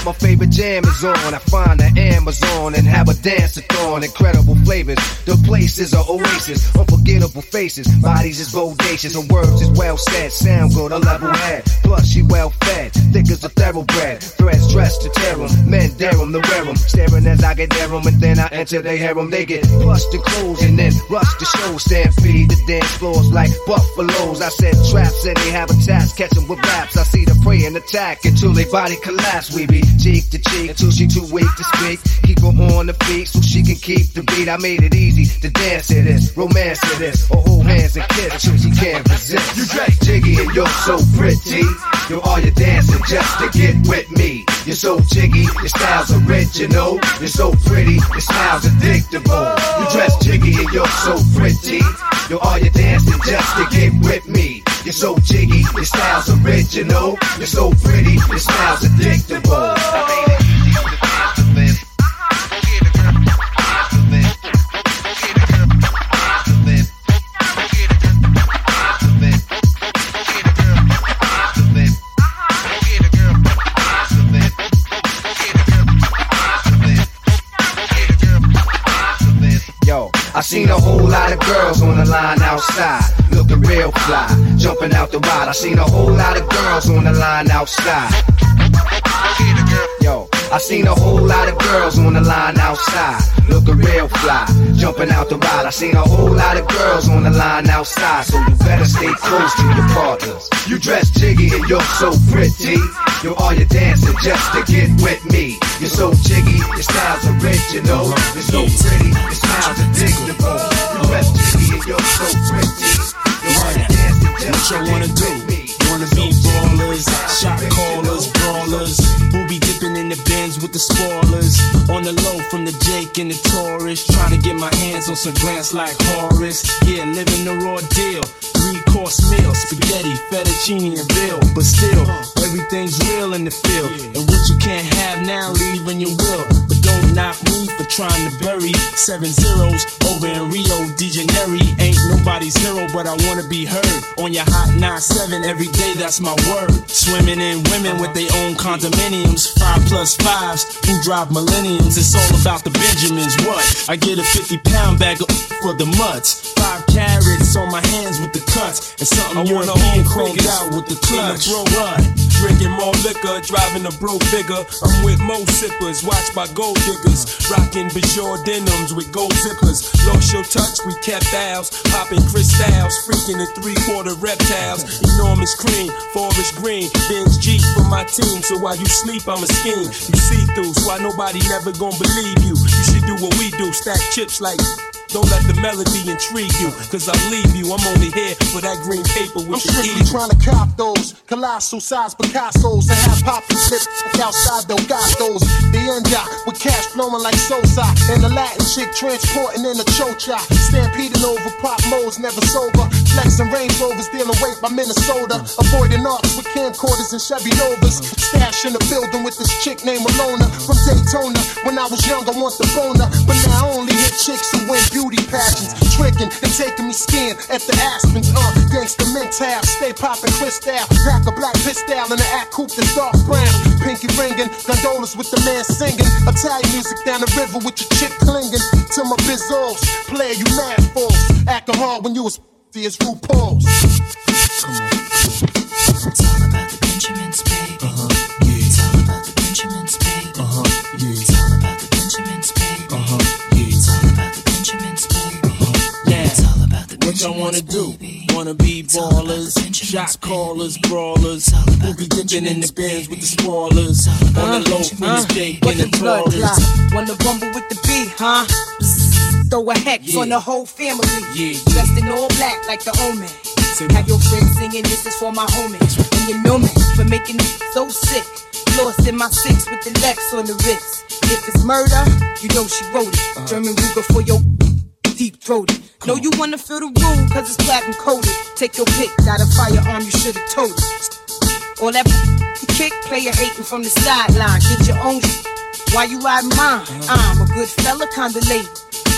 My favorite jam is on. I find the Amazon and have a dance-a-thon. Incredible flavors. The place is a oasis. Unforgettable faces. Bodies is bodacious. And words is well said. Sound good, a level head. Plus she well fed. Thick as a thoroughbred. Threads dressed to tear 'em. Men dare 'em to wear 'em. Staring as I get there 'em. And then I enter they harem. They get pushed and clothes and then rush the show. Stampede the dance floors like buffaloes. I said traps and they have a task. Catch 'em with raps. I see the prey and attack until they body collapse. We be cheek to cheek until she too weak to speak. Keep her on the feet so she can keep the beat. I made it easy to dance to this, romance to this, or hold hands and kiss till she can't resist. You dress jiggy and you're so pretty. Yo, all you dancing just to get with me. You're so jiggy, your style's original. You're so pretty, your smile's addictable. You dress jiggy and you're so pretty. Yo, all you dancing just to get with me. You're so jiggy, your style's original. You're so pretty, your smile's addictable. I seen a whole lot of girls on the line outside, looking real fly, jumping out the ride. I seen a whole lot of girls on the line outside. Yo, I seen a whole lot of girls on the line outside, looking real fly, jumping out the ride. I seen a whole lot of girls on the line outside, so you better stay close to your partners. You dress jiggy and you're so pretty. Yo, all you dancing just to get with me. You're so jiggy, your style's original. You're so pretty, your smile's addictable. You dress jiggy and you're so pretty. Yo, all you dancing just What to you wanna get do? with me. Wanna be ballers, shot callers, brawlers, who be dipping in the spoilers. On the low from the Jake and the Taurus, trying to get my hands on some grants like Horace. Yeah, living the raw deal. Three course meal, spaghetti, fettuccine, and bill. But still, everything's real in the field. And what you can't have now, leave when you will. But don't knock me for trying to bury seven zeros over in Rio de Janeiro. Ain't nobody's hero, but I wanna be heard on your hot 9-7 every day. That's my word. Swimming in women with their own condominiums, five plus fives who drive millenniums. It's all about the Benjamins. What? I get a 50 pound bag of for the mutts. Five carrots on my hands with the cuts, and something I wanna European hold chromed out with the in the clutch. bro What? Drinking more liquor, driving a bro bigger. I'm with mo sippers, watched by gold diggers. Rocking Bajor denims with gold zippers. Lost your touch, we kept ours. Popping crystals, freaking the three quarter reptiles. Enormous cream, forest green. Benz G for my team, so while you sleep, I'm a scheme. You see through, so why nobody never gonna believe you. You should do what we do, stack chips like Don't let the melody intrigue you, cause I leave you. I'm only here for that green paper with I'm the strictly trying to cop those colossal size Picasso's and have poppy flip outside Delgados. The Enya with cash flowing like Sosa and the Latin chick transporting in a chocha. Stampeding over pop modes, never sober. Flexing Range Rovers, dealing weight by Minnesota. Avoiding arcs with camcorders and Chevy Novas. Stash in the building with this chick named Alona from Daytona. When I was young, I want the boner, but now only chicks who win beauty pageants. Tricking and taking me skiing at the Aspens. Uh, gangsta mental, stay popping crystal. Pack a black pistol and an act coupe that's dark brown. Pinky ringing, gondolas with the man singing. Italian music down the river with your chick clinging to my bizzos. Player, you mad fools. Acting hard when you was as RuPaul's. It's all about the Benjamins, baby. What y'all wanna do? Wanna be ballers, shot callers, brawlers, who be dipping in the bins with the spoilers, on the low from the steak What and the the blood clot? trawlers. Wanna rumble with the beat, huh? Throw a hex Yeah. on the whole family. Yeah. Dressed in all black like the omen. Have your friends singing, this is for my homies. And you know me for making it so sick. Lost in my six with the Lex on the wrist. If it's murder, you know she wrote it. Uh-huh. German Ruger for your deep throated. Know you wanna feel the room, cause it's platinum coated. Take your pick, got a firearm, you should've told it. All that kick, player hating from the sideline. Get your own shit. Why you riding mine? I'm a good fella, kinda late.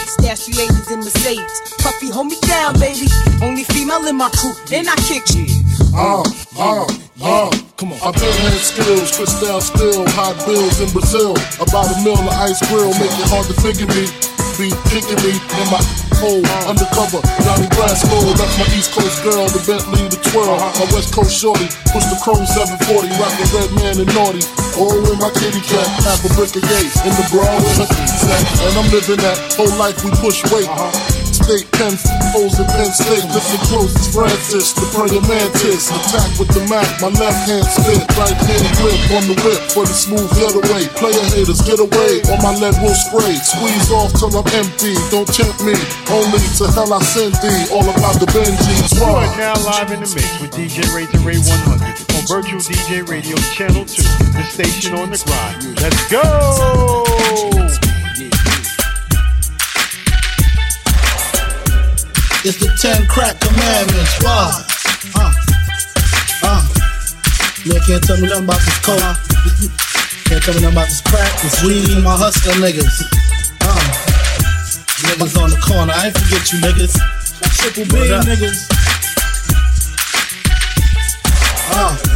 Stash ladies in Mercedes. Puffy, hold me down, baby. Only female in my crew, and I kick you. Uh, uh, uh. Come on. I build skills, crystal steel, hot bills in Brazil. About a mill of ice grill, make it hard to figure me. Be kicking me in my hole, undercover. Johnny Brasco, that's my East Coast girl, the Bentley, the twirl. My West Coast shorty, push the chrome 740, rock the red man and naughty. Oh, in my kitty cat, half a brick of gate, in the bra with a set. And I'm living that whole life we push weight. State Penn, O's and Penn State, listen close, it's Francis, the praying mantis. Attack with the Mac, my left hand spit, right hand grip on the whip for the smooth getaway. Player haters, get away, or my lead will spray. Squeeze off till I'm empty, don't tempt me. Only to hell I send thee, all about the Benjis. You are now live in the mix with DJ Razor Ray 100 on Virtual DJ Radio Channel 2, the station on the grind. Let's go! It's the ten crack commandments. Why? Uh, uh. Man can't tell me nothing about this coke. Can't tell me nothing about this crack, this weed, and my hustler niggas. Uh. Niggas on the corner, I ain't forget you niggas. Triple B niggas. Uh.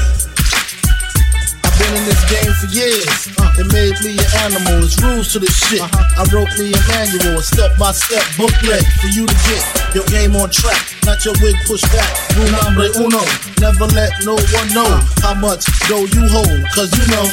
Been in this game for years. Uh, it made me an animal. It's rules to this shit. I wrote me a manual, a step by step booklet for you to get your game on track. Not your wig pushed back. Rule number uno. Never let no one know how much dough you hold. Cause you know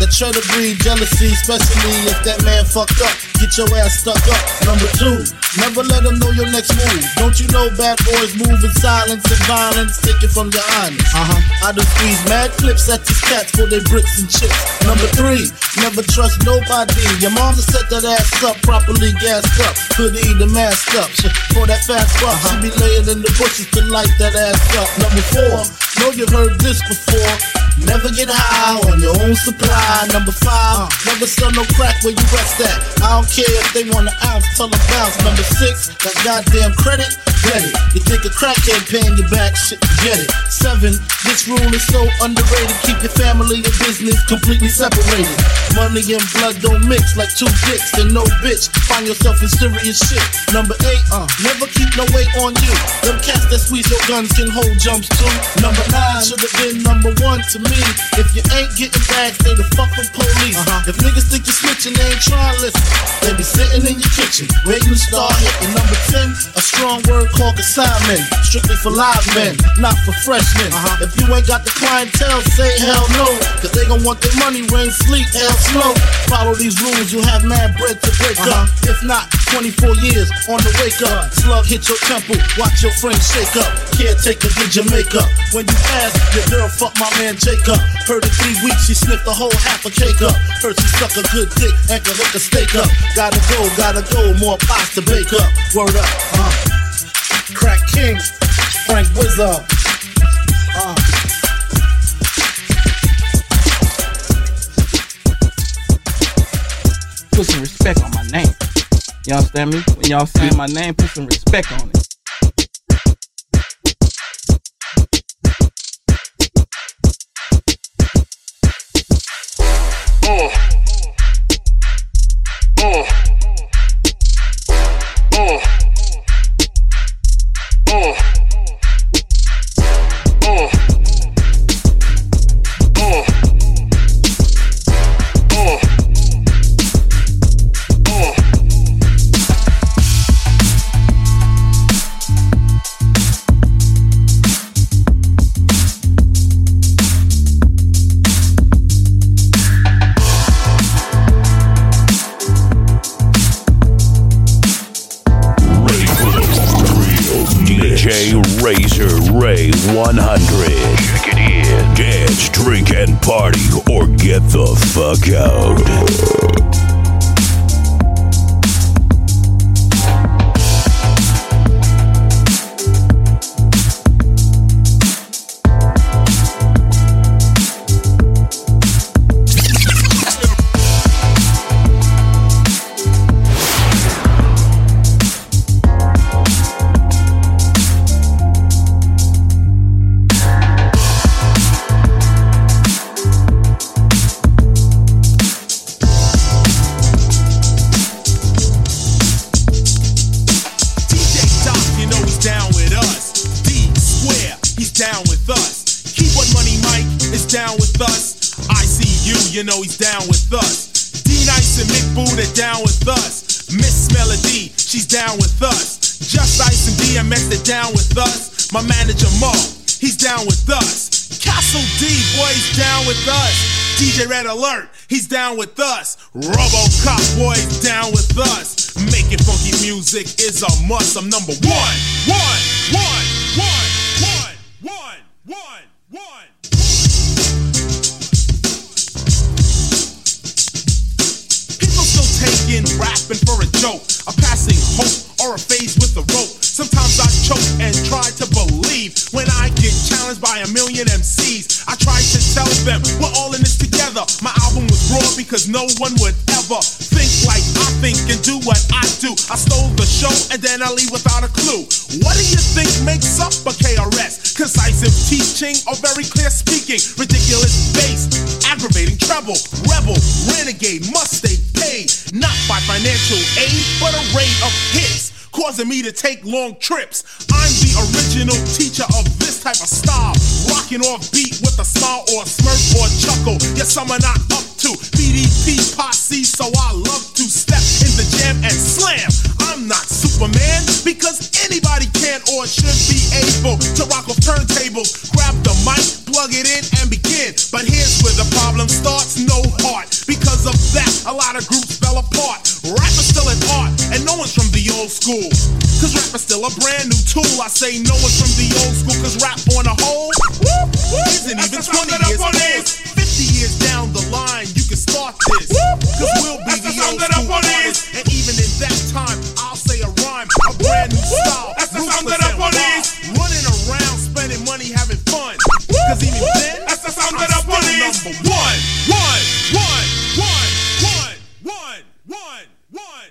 that try to breed jealousy, especially if that man fucked up. Get your ass stuck up. Number two, never let them know your next move. Don't you know bad boys move in silence and violence? Take it from your honest. Uh-huh. I done squeeze mad clips at these cats for their bricks and chips. Number three, never trust nobody. Your mama set that ass up, properly gassed up. Hoodie the mask up. For that fast fuck, she be laying in the bushes to light that ass up. Number four, know you've heard this before. Never get high on your own supply. Number five, never sell no crack where you rest at. I don't care if they want an ounce, tell them bounce. Number six, that goddamn credit, get it. You think a crackhead paying you back, shit, get it. Seven, this rule is so underrated. Keep your family and business completely separated. Money and blood don't mix like two dicks and no bitch. Find yourself in serious shit. Number eight, uh, never keep no weight on you. Them cats that squeeze your guns can hold jumps too. Number nine should have been number one to me. If you ain't getting back, stay the fuck with police. If niggas think you're snitching, they ain't trying to listen. They be sitting in your kitchen, waiting to start hitting. Number 10, a strong word called assignment. Strictly for live men, not for freshmen. If you ain't got the clientele, say hell no. Cause they gon' want their money, rain, sleet, hell, snow. Follow these rules, you have mad bread to break up. If not, 24 years on the wake up. Slug hit your temple, watch your frame shake up. Caretaker did your makeup. When you pass, your girl fuck my man Jacob. Heard in three weeks, she sniffed a whole half a cake up. Heard she suck a good dick and can hook a steak up. Gotta go, gotta go, more pots to bake up. Word up, uh. Crack King, Frank Wizard. Uh. Put some respect on my name. y'all. understand me? When y'all say my name, put some respect on it. Uh. Uh. Uh. 100. Check it in. Dance, drink, and party, or get the fuck out. You know he's down with us. D Nice and Mick they're down with us. Miss Melody, she's down with us. Just Ice and DMX, they're down with us. My manager Mo, he's down with us. Castle D, boy, he's down with us. DJ Red Alert, he's down with us. RoboCop, boy, down with us. Making funky music is a must. I'm number one, one, one, one, one, one, one. Taking rapping for a joke, a passing hope or a phase with a rope. Sometimes I choke and try to believe when I get challenged by a million MCs. I try to tell them we're all in this together. My album was raw because no one would ever think like I think and do what I do. I stole the show and then I leave without a clue. What do you think makes up a KRS? Concisive teaching or very clear speaking? Ridiculous bass, aggravating treble, rebel, renegade, must stay paid. Not by financial aid, but a rate of hits causing me to take long trips. I'm the original teacher of this type of style. Rocking off beat with a smile or a smirk or a chuckle. Yes, are not up to BDP posse, so I love to step in the jam and slam. I'm not Superman because anybody can or should be able to rock off turntables, grab the mic, plug it in, and begin. But here's where the problem starts no heart. Because of that, a lot of groups fell apart. Rap is still an art, and no one's from the old school. Cause rap is still a brand new tool. I say no one's from the old school, cause rap on a whole isn't even 20 years old. 50 years down the line, you can start this. Cause we'll be the old school artists. And even in that time, Say a brand new style. Ruthless and wild. Running around, spending money, having fun. Cause even then, I'm still number one. One, one, one, one, one, one, one.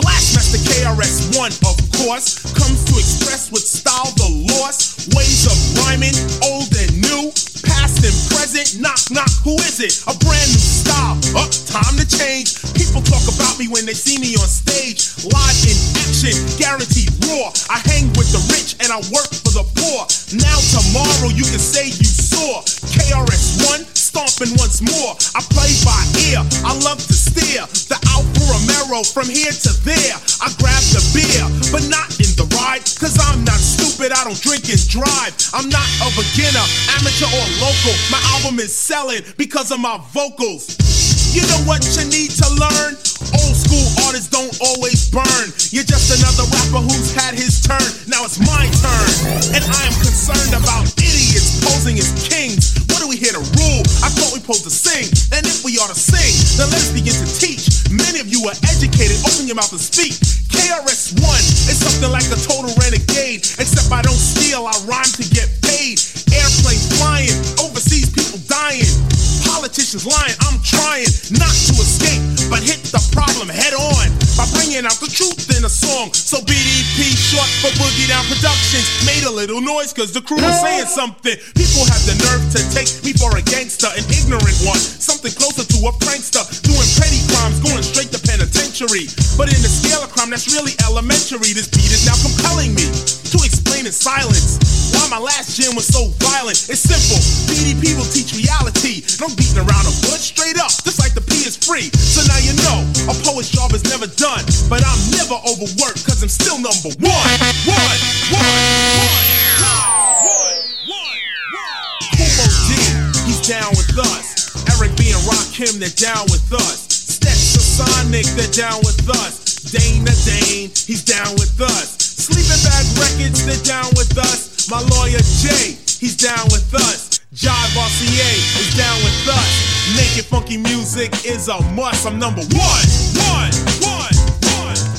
Blastmaster KRS-One, of course, comes to express with style the lost ways of rhyming, old and new, past and present. Knock, knock, who is it? A brand new style. Up, time to change. People talk about me when they see me on stage, live in action, guaranteed raw. I hang with the rich and I work for the poor. Now tomorrow you can say you saw KRS-One stomping once more. I play by ear. I love to steer the Alfa Romeo from here to there. I grab the beer, but not cause I'm not stupid, I don't drink and drive. I'm not a beginner, amateur or local. My album is selling because of my vocals. You know what you need to learn? Old school artists don't always burn. You're just another rapper who's had his turn. Now it's my turn. And I am concerned about idiots posing as kings. What are we here to rule? I thought we supposed to sing. And if we ought to sing, then let's begin to teach. Many of you are educated. Open your mouth and speak. KRS One is something like a total renegade. Except I don't steal, I rhyme to get paid. Airplanes flying, overseas people dying. Politicians lying, I'm trying not to escape, but hit the problem head on by bringing out the truth in a song. So BDP, short for Boogie Down Productions, made a little noise cause the crew was saying something. People have the nerve to take me for a gangster, an ignorant one, something closer to a prankster, doing petty crimes, going straight to penitentiary. But in the scale of crime, that's really elementary. This beat is now compelling me to explain in silence why my last jam was so violent. It's simple. BDP will teach reality. No beating around a bush, straight up, just like the P is free. So now you know a poet's job is never done, but I'm never overworked cause I'm still number one. One, one, Kumo D, he's down with us. Eric B and Rakim, they're down with us. Stetson Sonic, they're down with us. Dana Dane, he's down with us. Sleeping Bag Records, they're down with us. My lawyer Jay, he's down with us. Jive RCA is down with us. Naked funky music is a must. I'm number one, one, one, one.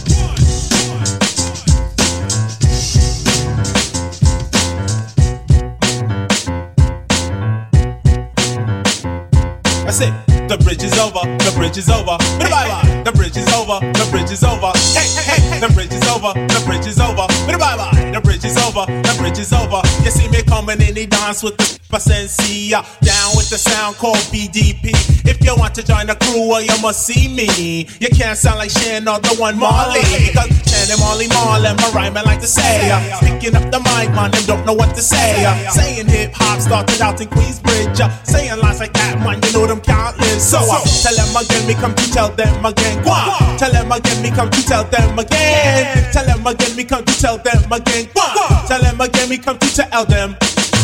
That's it. The bridge is over. The bridge is over. Bye bye. The bridge is over. The bridge is over. Hey, hey, hey. The bridge is over. The bridge is over. Bye bye. The bridge is over. The bridge is over. You see me coming in the dance with the Sensia. Down with the sound called BDP. If you want to join the crew, well, you must see me. You can't sound like Shan or the one Marley. Cause Shan and Marley Marlin, my rhyming like to say. uh, Picking up the mic, man, and don't know what to say. uh, Saying hip hop started out in Queensbridge. uh, Saying lines like that, man, you know them can't live. So uh, tell them again, me come to tell them again. Go. Tell them again, me come to tell them again. Tell them again, me come to tell them again. Go. Tell them again, me come to tell them.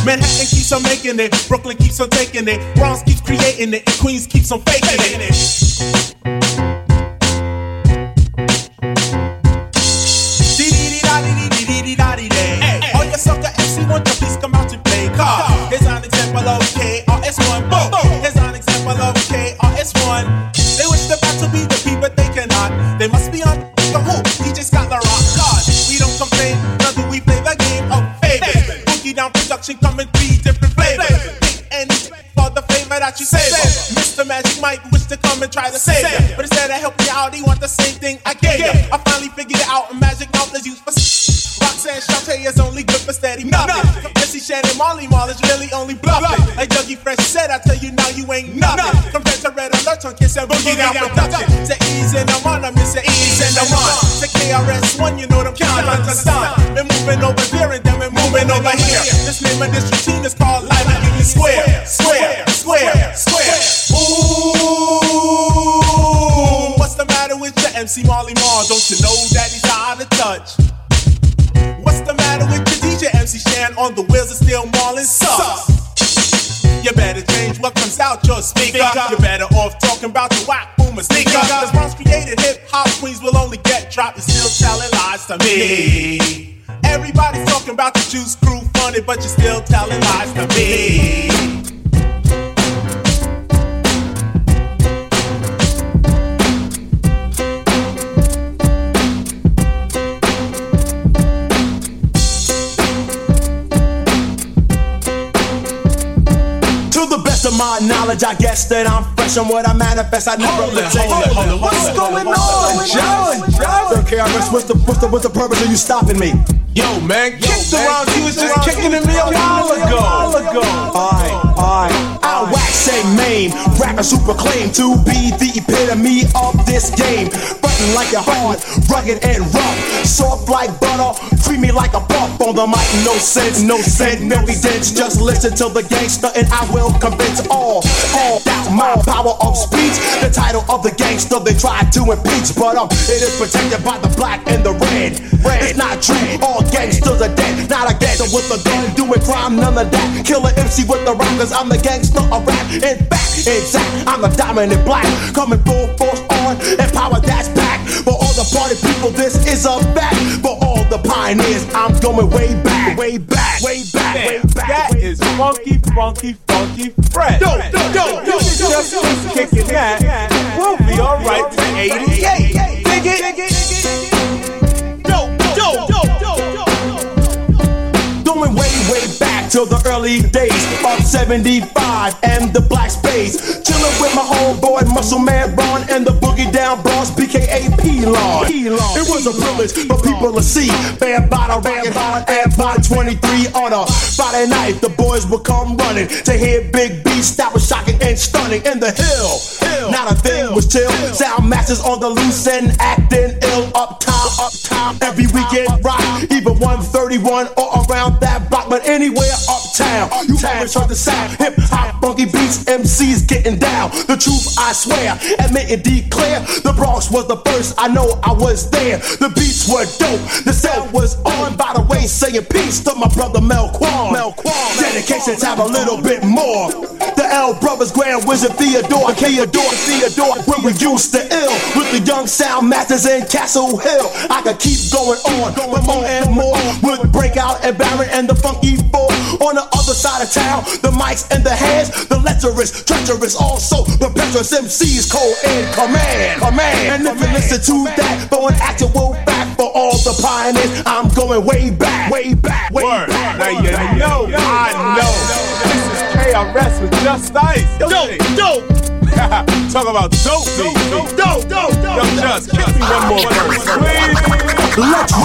Manhattan keeps on making it, Brooklyn keeps on taking it, Bronx keeps creating it, and Queens keeps on faking it. To come and to save you, but instead of help you out, they want the same thing I gave you. I finally figured it out, and Magic is used for. Roxanne Shante is only good for steady nothing. Jesse Shannon Molly Mall is really only bluffing. Like Dougie Fresh said, I tell you now you ain't nothing. Compared to Red Alert on Kiss and Boogie Down Production. To ease and I'm on, I miss it, ease and I'm on. To KRS-One, you know them can't understand. Been moving over there and then we're moving over here. This name of this routine is called Live and Union square, Mall? Don't you know that he's out of touch? What's the matter with your DJ MC Shan on the wheels of steel Marlin sucks? You better change what comes out your speaker. You better off talking about the whack boomer sneaker. Cause once created hip hop queens will only get dropped and still telling lies to me. Everybody's talking about the juice crew funny, but you're still telling lies to me. My knowledge, I guess that I'm fresh on what I manifest. I never pretend. What's going on, John? Sir KRS, what's the what's the what's the purpose of you stopping me? Yo, man, kick the round. You was just kicking at me a while ago. Alright, alright. I wax and maim. Rappers who proclaim to be the epitome of this game. Frontin' like you're hard, rugged and rough. Soft like butter, creamy like a puff on the mic. No sense, no sense, milky dense. Just listen to the gangster and I will convince all. All that's my power of speech. The title of the gangster they tried to impeach, but um, it is protected by the black and the red. It's not true, all gangsters are dead. Not a gangster with a gun doing crime, none of that. Killer MC with the cause I'm the gangster of rap. In fact, exact, I'm the dominant black. Coming full force on, and power that's back. For all the party people, this is a fact. For all the pioneers, I'm going way back, way back, way back, way back. That is funky, funky, funky fresh. Yo, yo, yo, yo, You just keep kicking that. We'll be alright to 88. Dig it? Yo, yo, yo, yo, Going way, way back to the early days of 75 and the black space. Chilling with my homeboy, Muscle Man Ron, and the Boogie Down Bronx, BKA P-Lon. It was a privilege for people to see. Band by the hard and by 23 on a Friday night. The boys would come running to hear big beats that was shocking and stunning in the hill. Not a thing was chill. Sound masters on the loose and acting ill. Uptown, uptown, every weekend rock. Even 131 or around that block, but anywhere uptown. You always heard the sound. Hip hop, funky beats, MCs getting down. The truth, I swear, admit and declare. The Bronx was the first. I know I was there. The beats were dope. The sound was on. By the way, saying peace to my brother Mel Quan. Mel Quan. Dedications have a little bit more. The L Brothers, Grand Wizard Theodore, Theodore, Theodore. When we used to ill with the young sound masters in Castle Hill. I could keep going on, but more and more with Breakout and Baron and the Funky Four. On the other side of town, the mics and the hands, the lecherous, treacherous, also the MCs, cold in command, command. And if you listen to that, for an actual fact for all the pioneers, I'm going way back, way back, way Word. back. Now you know, I know. This is KRS with Just Ice. Dope, dope. Talk about dope, dope, dope, dope, dope. Yo, Just, kick me one more verse, please. Let's rest, let's rest.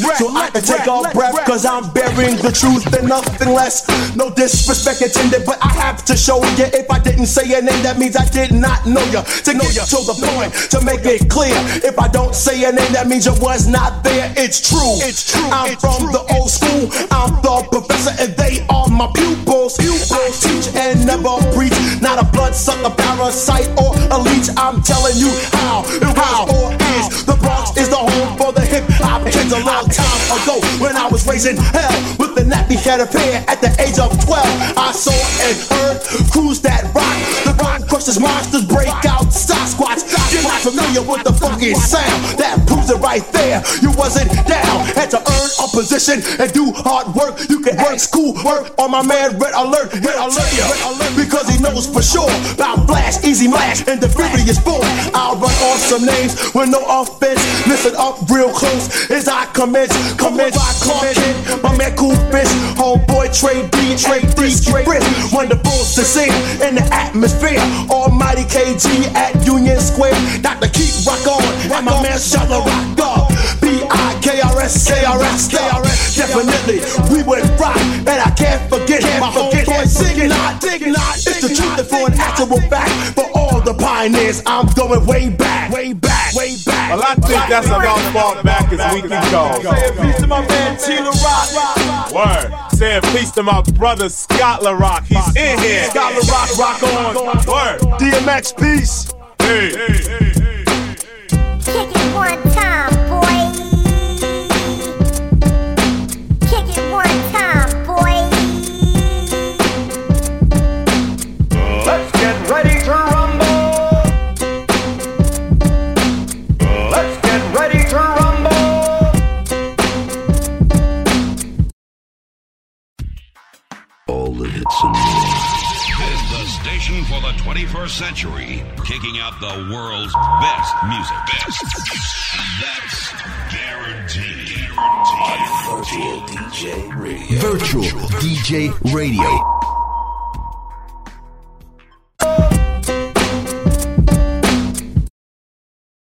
So I can take a breath, cause I'm bearing the truth and nothing less. No disrespect intended, but I have to show you. If I didn't say your name, that means I did not know you. To know you to the point, to make it clear. If I don't say your name, that means you was not there. It's true. It's true. I'm from the old school. I'm the professor, and they are my pupils. I teach and never preach. Not a bloodsucker, parasite, or a leech. I'm telling you how it was or is. The Bronx is the home for the hip hop kids a long time ago when I was raising hell with the nappy head of hair at the age of 12. I saw and heard crews that rock. The rock crushes monsters break out Sasquatch. You're not familiar with the funky sound that proves it right there. You wasn't down, had to earn a position and do hard work. You can work school work on my man Red Alert. Red Alert, Red Alert, because he knows for sure about Flash, Easy Mash, and the Furious Four. I'll run off some names with no offense. Listen up real close as I commence. Commence Clark Kent, my man Cool Fish, homeboy Trey D, Trey D, Brisk. Wonderful to see in the atmosphere. Almighty KG at Union Square. Dr. Keith Rock on, and my man Shala Rock God. B I K R S K R S K R S. Definitely, we would rock, and I can't forget my homeboy Dig Not, Dig Not. It's the truth and for an actual fact. For the pioneers, I'm going way back, way back, way back. Well, I think that's about far back as we can go. Saying peace to my man Tila Rock. Word. Saying peace to my brother Scott La Rock. He's in here. Scott LaRock, rock on. Word. DMX, peace. Hey hey hey Hey. Kick it one time, And more. This the station for the 21st century, kicking out the world's best music. Best. That's guaranteed. guaranteed. Virtual DJ Radio. Virtual, Virtual DJ Radio.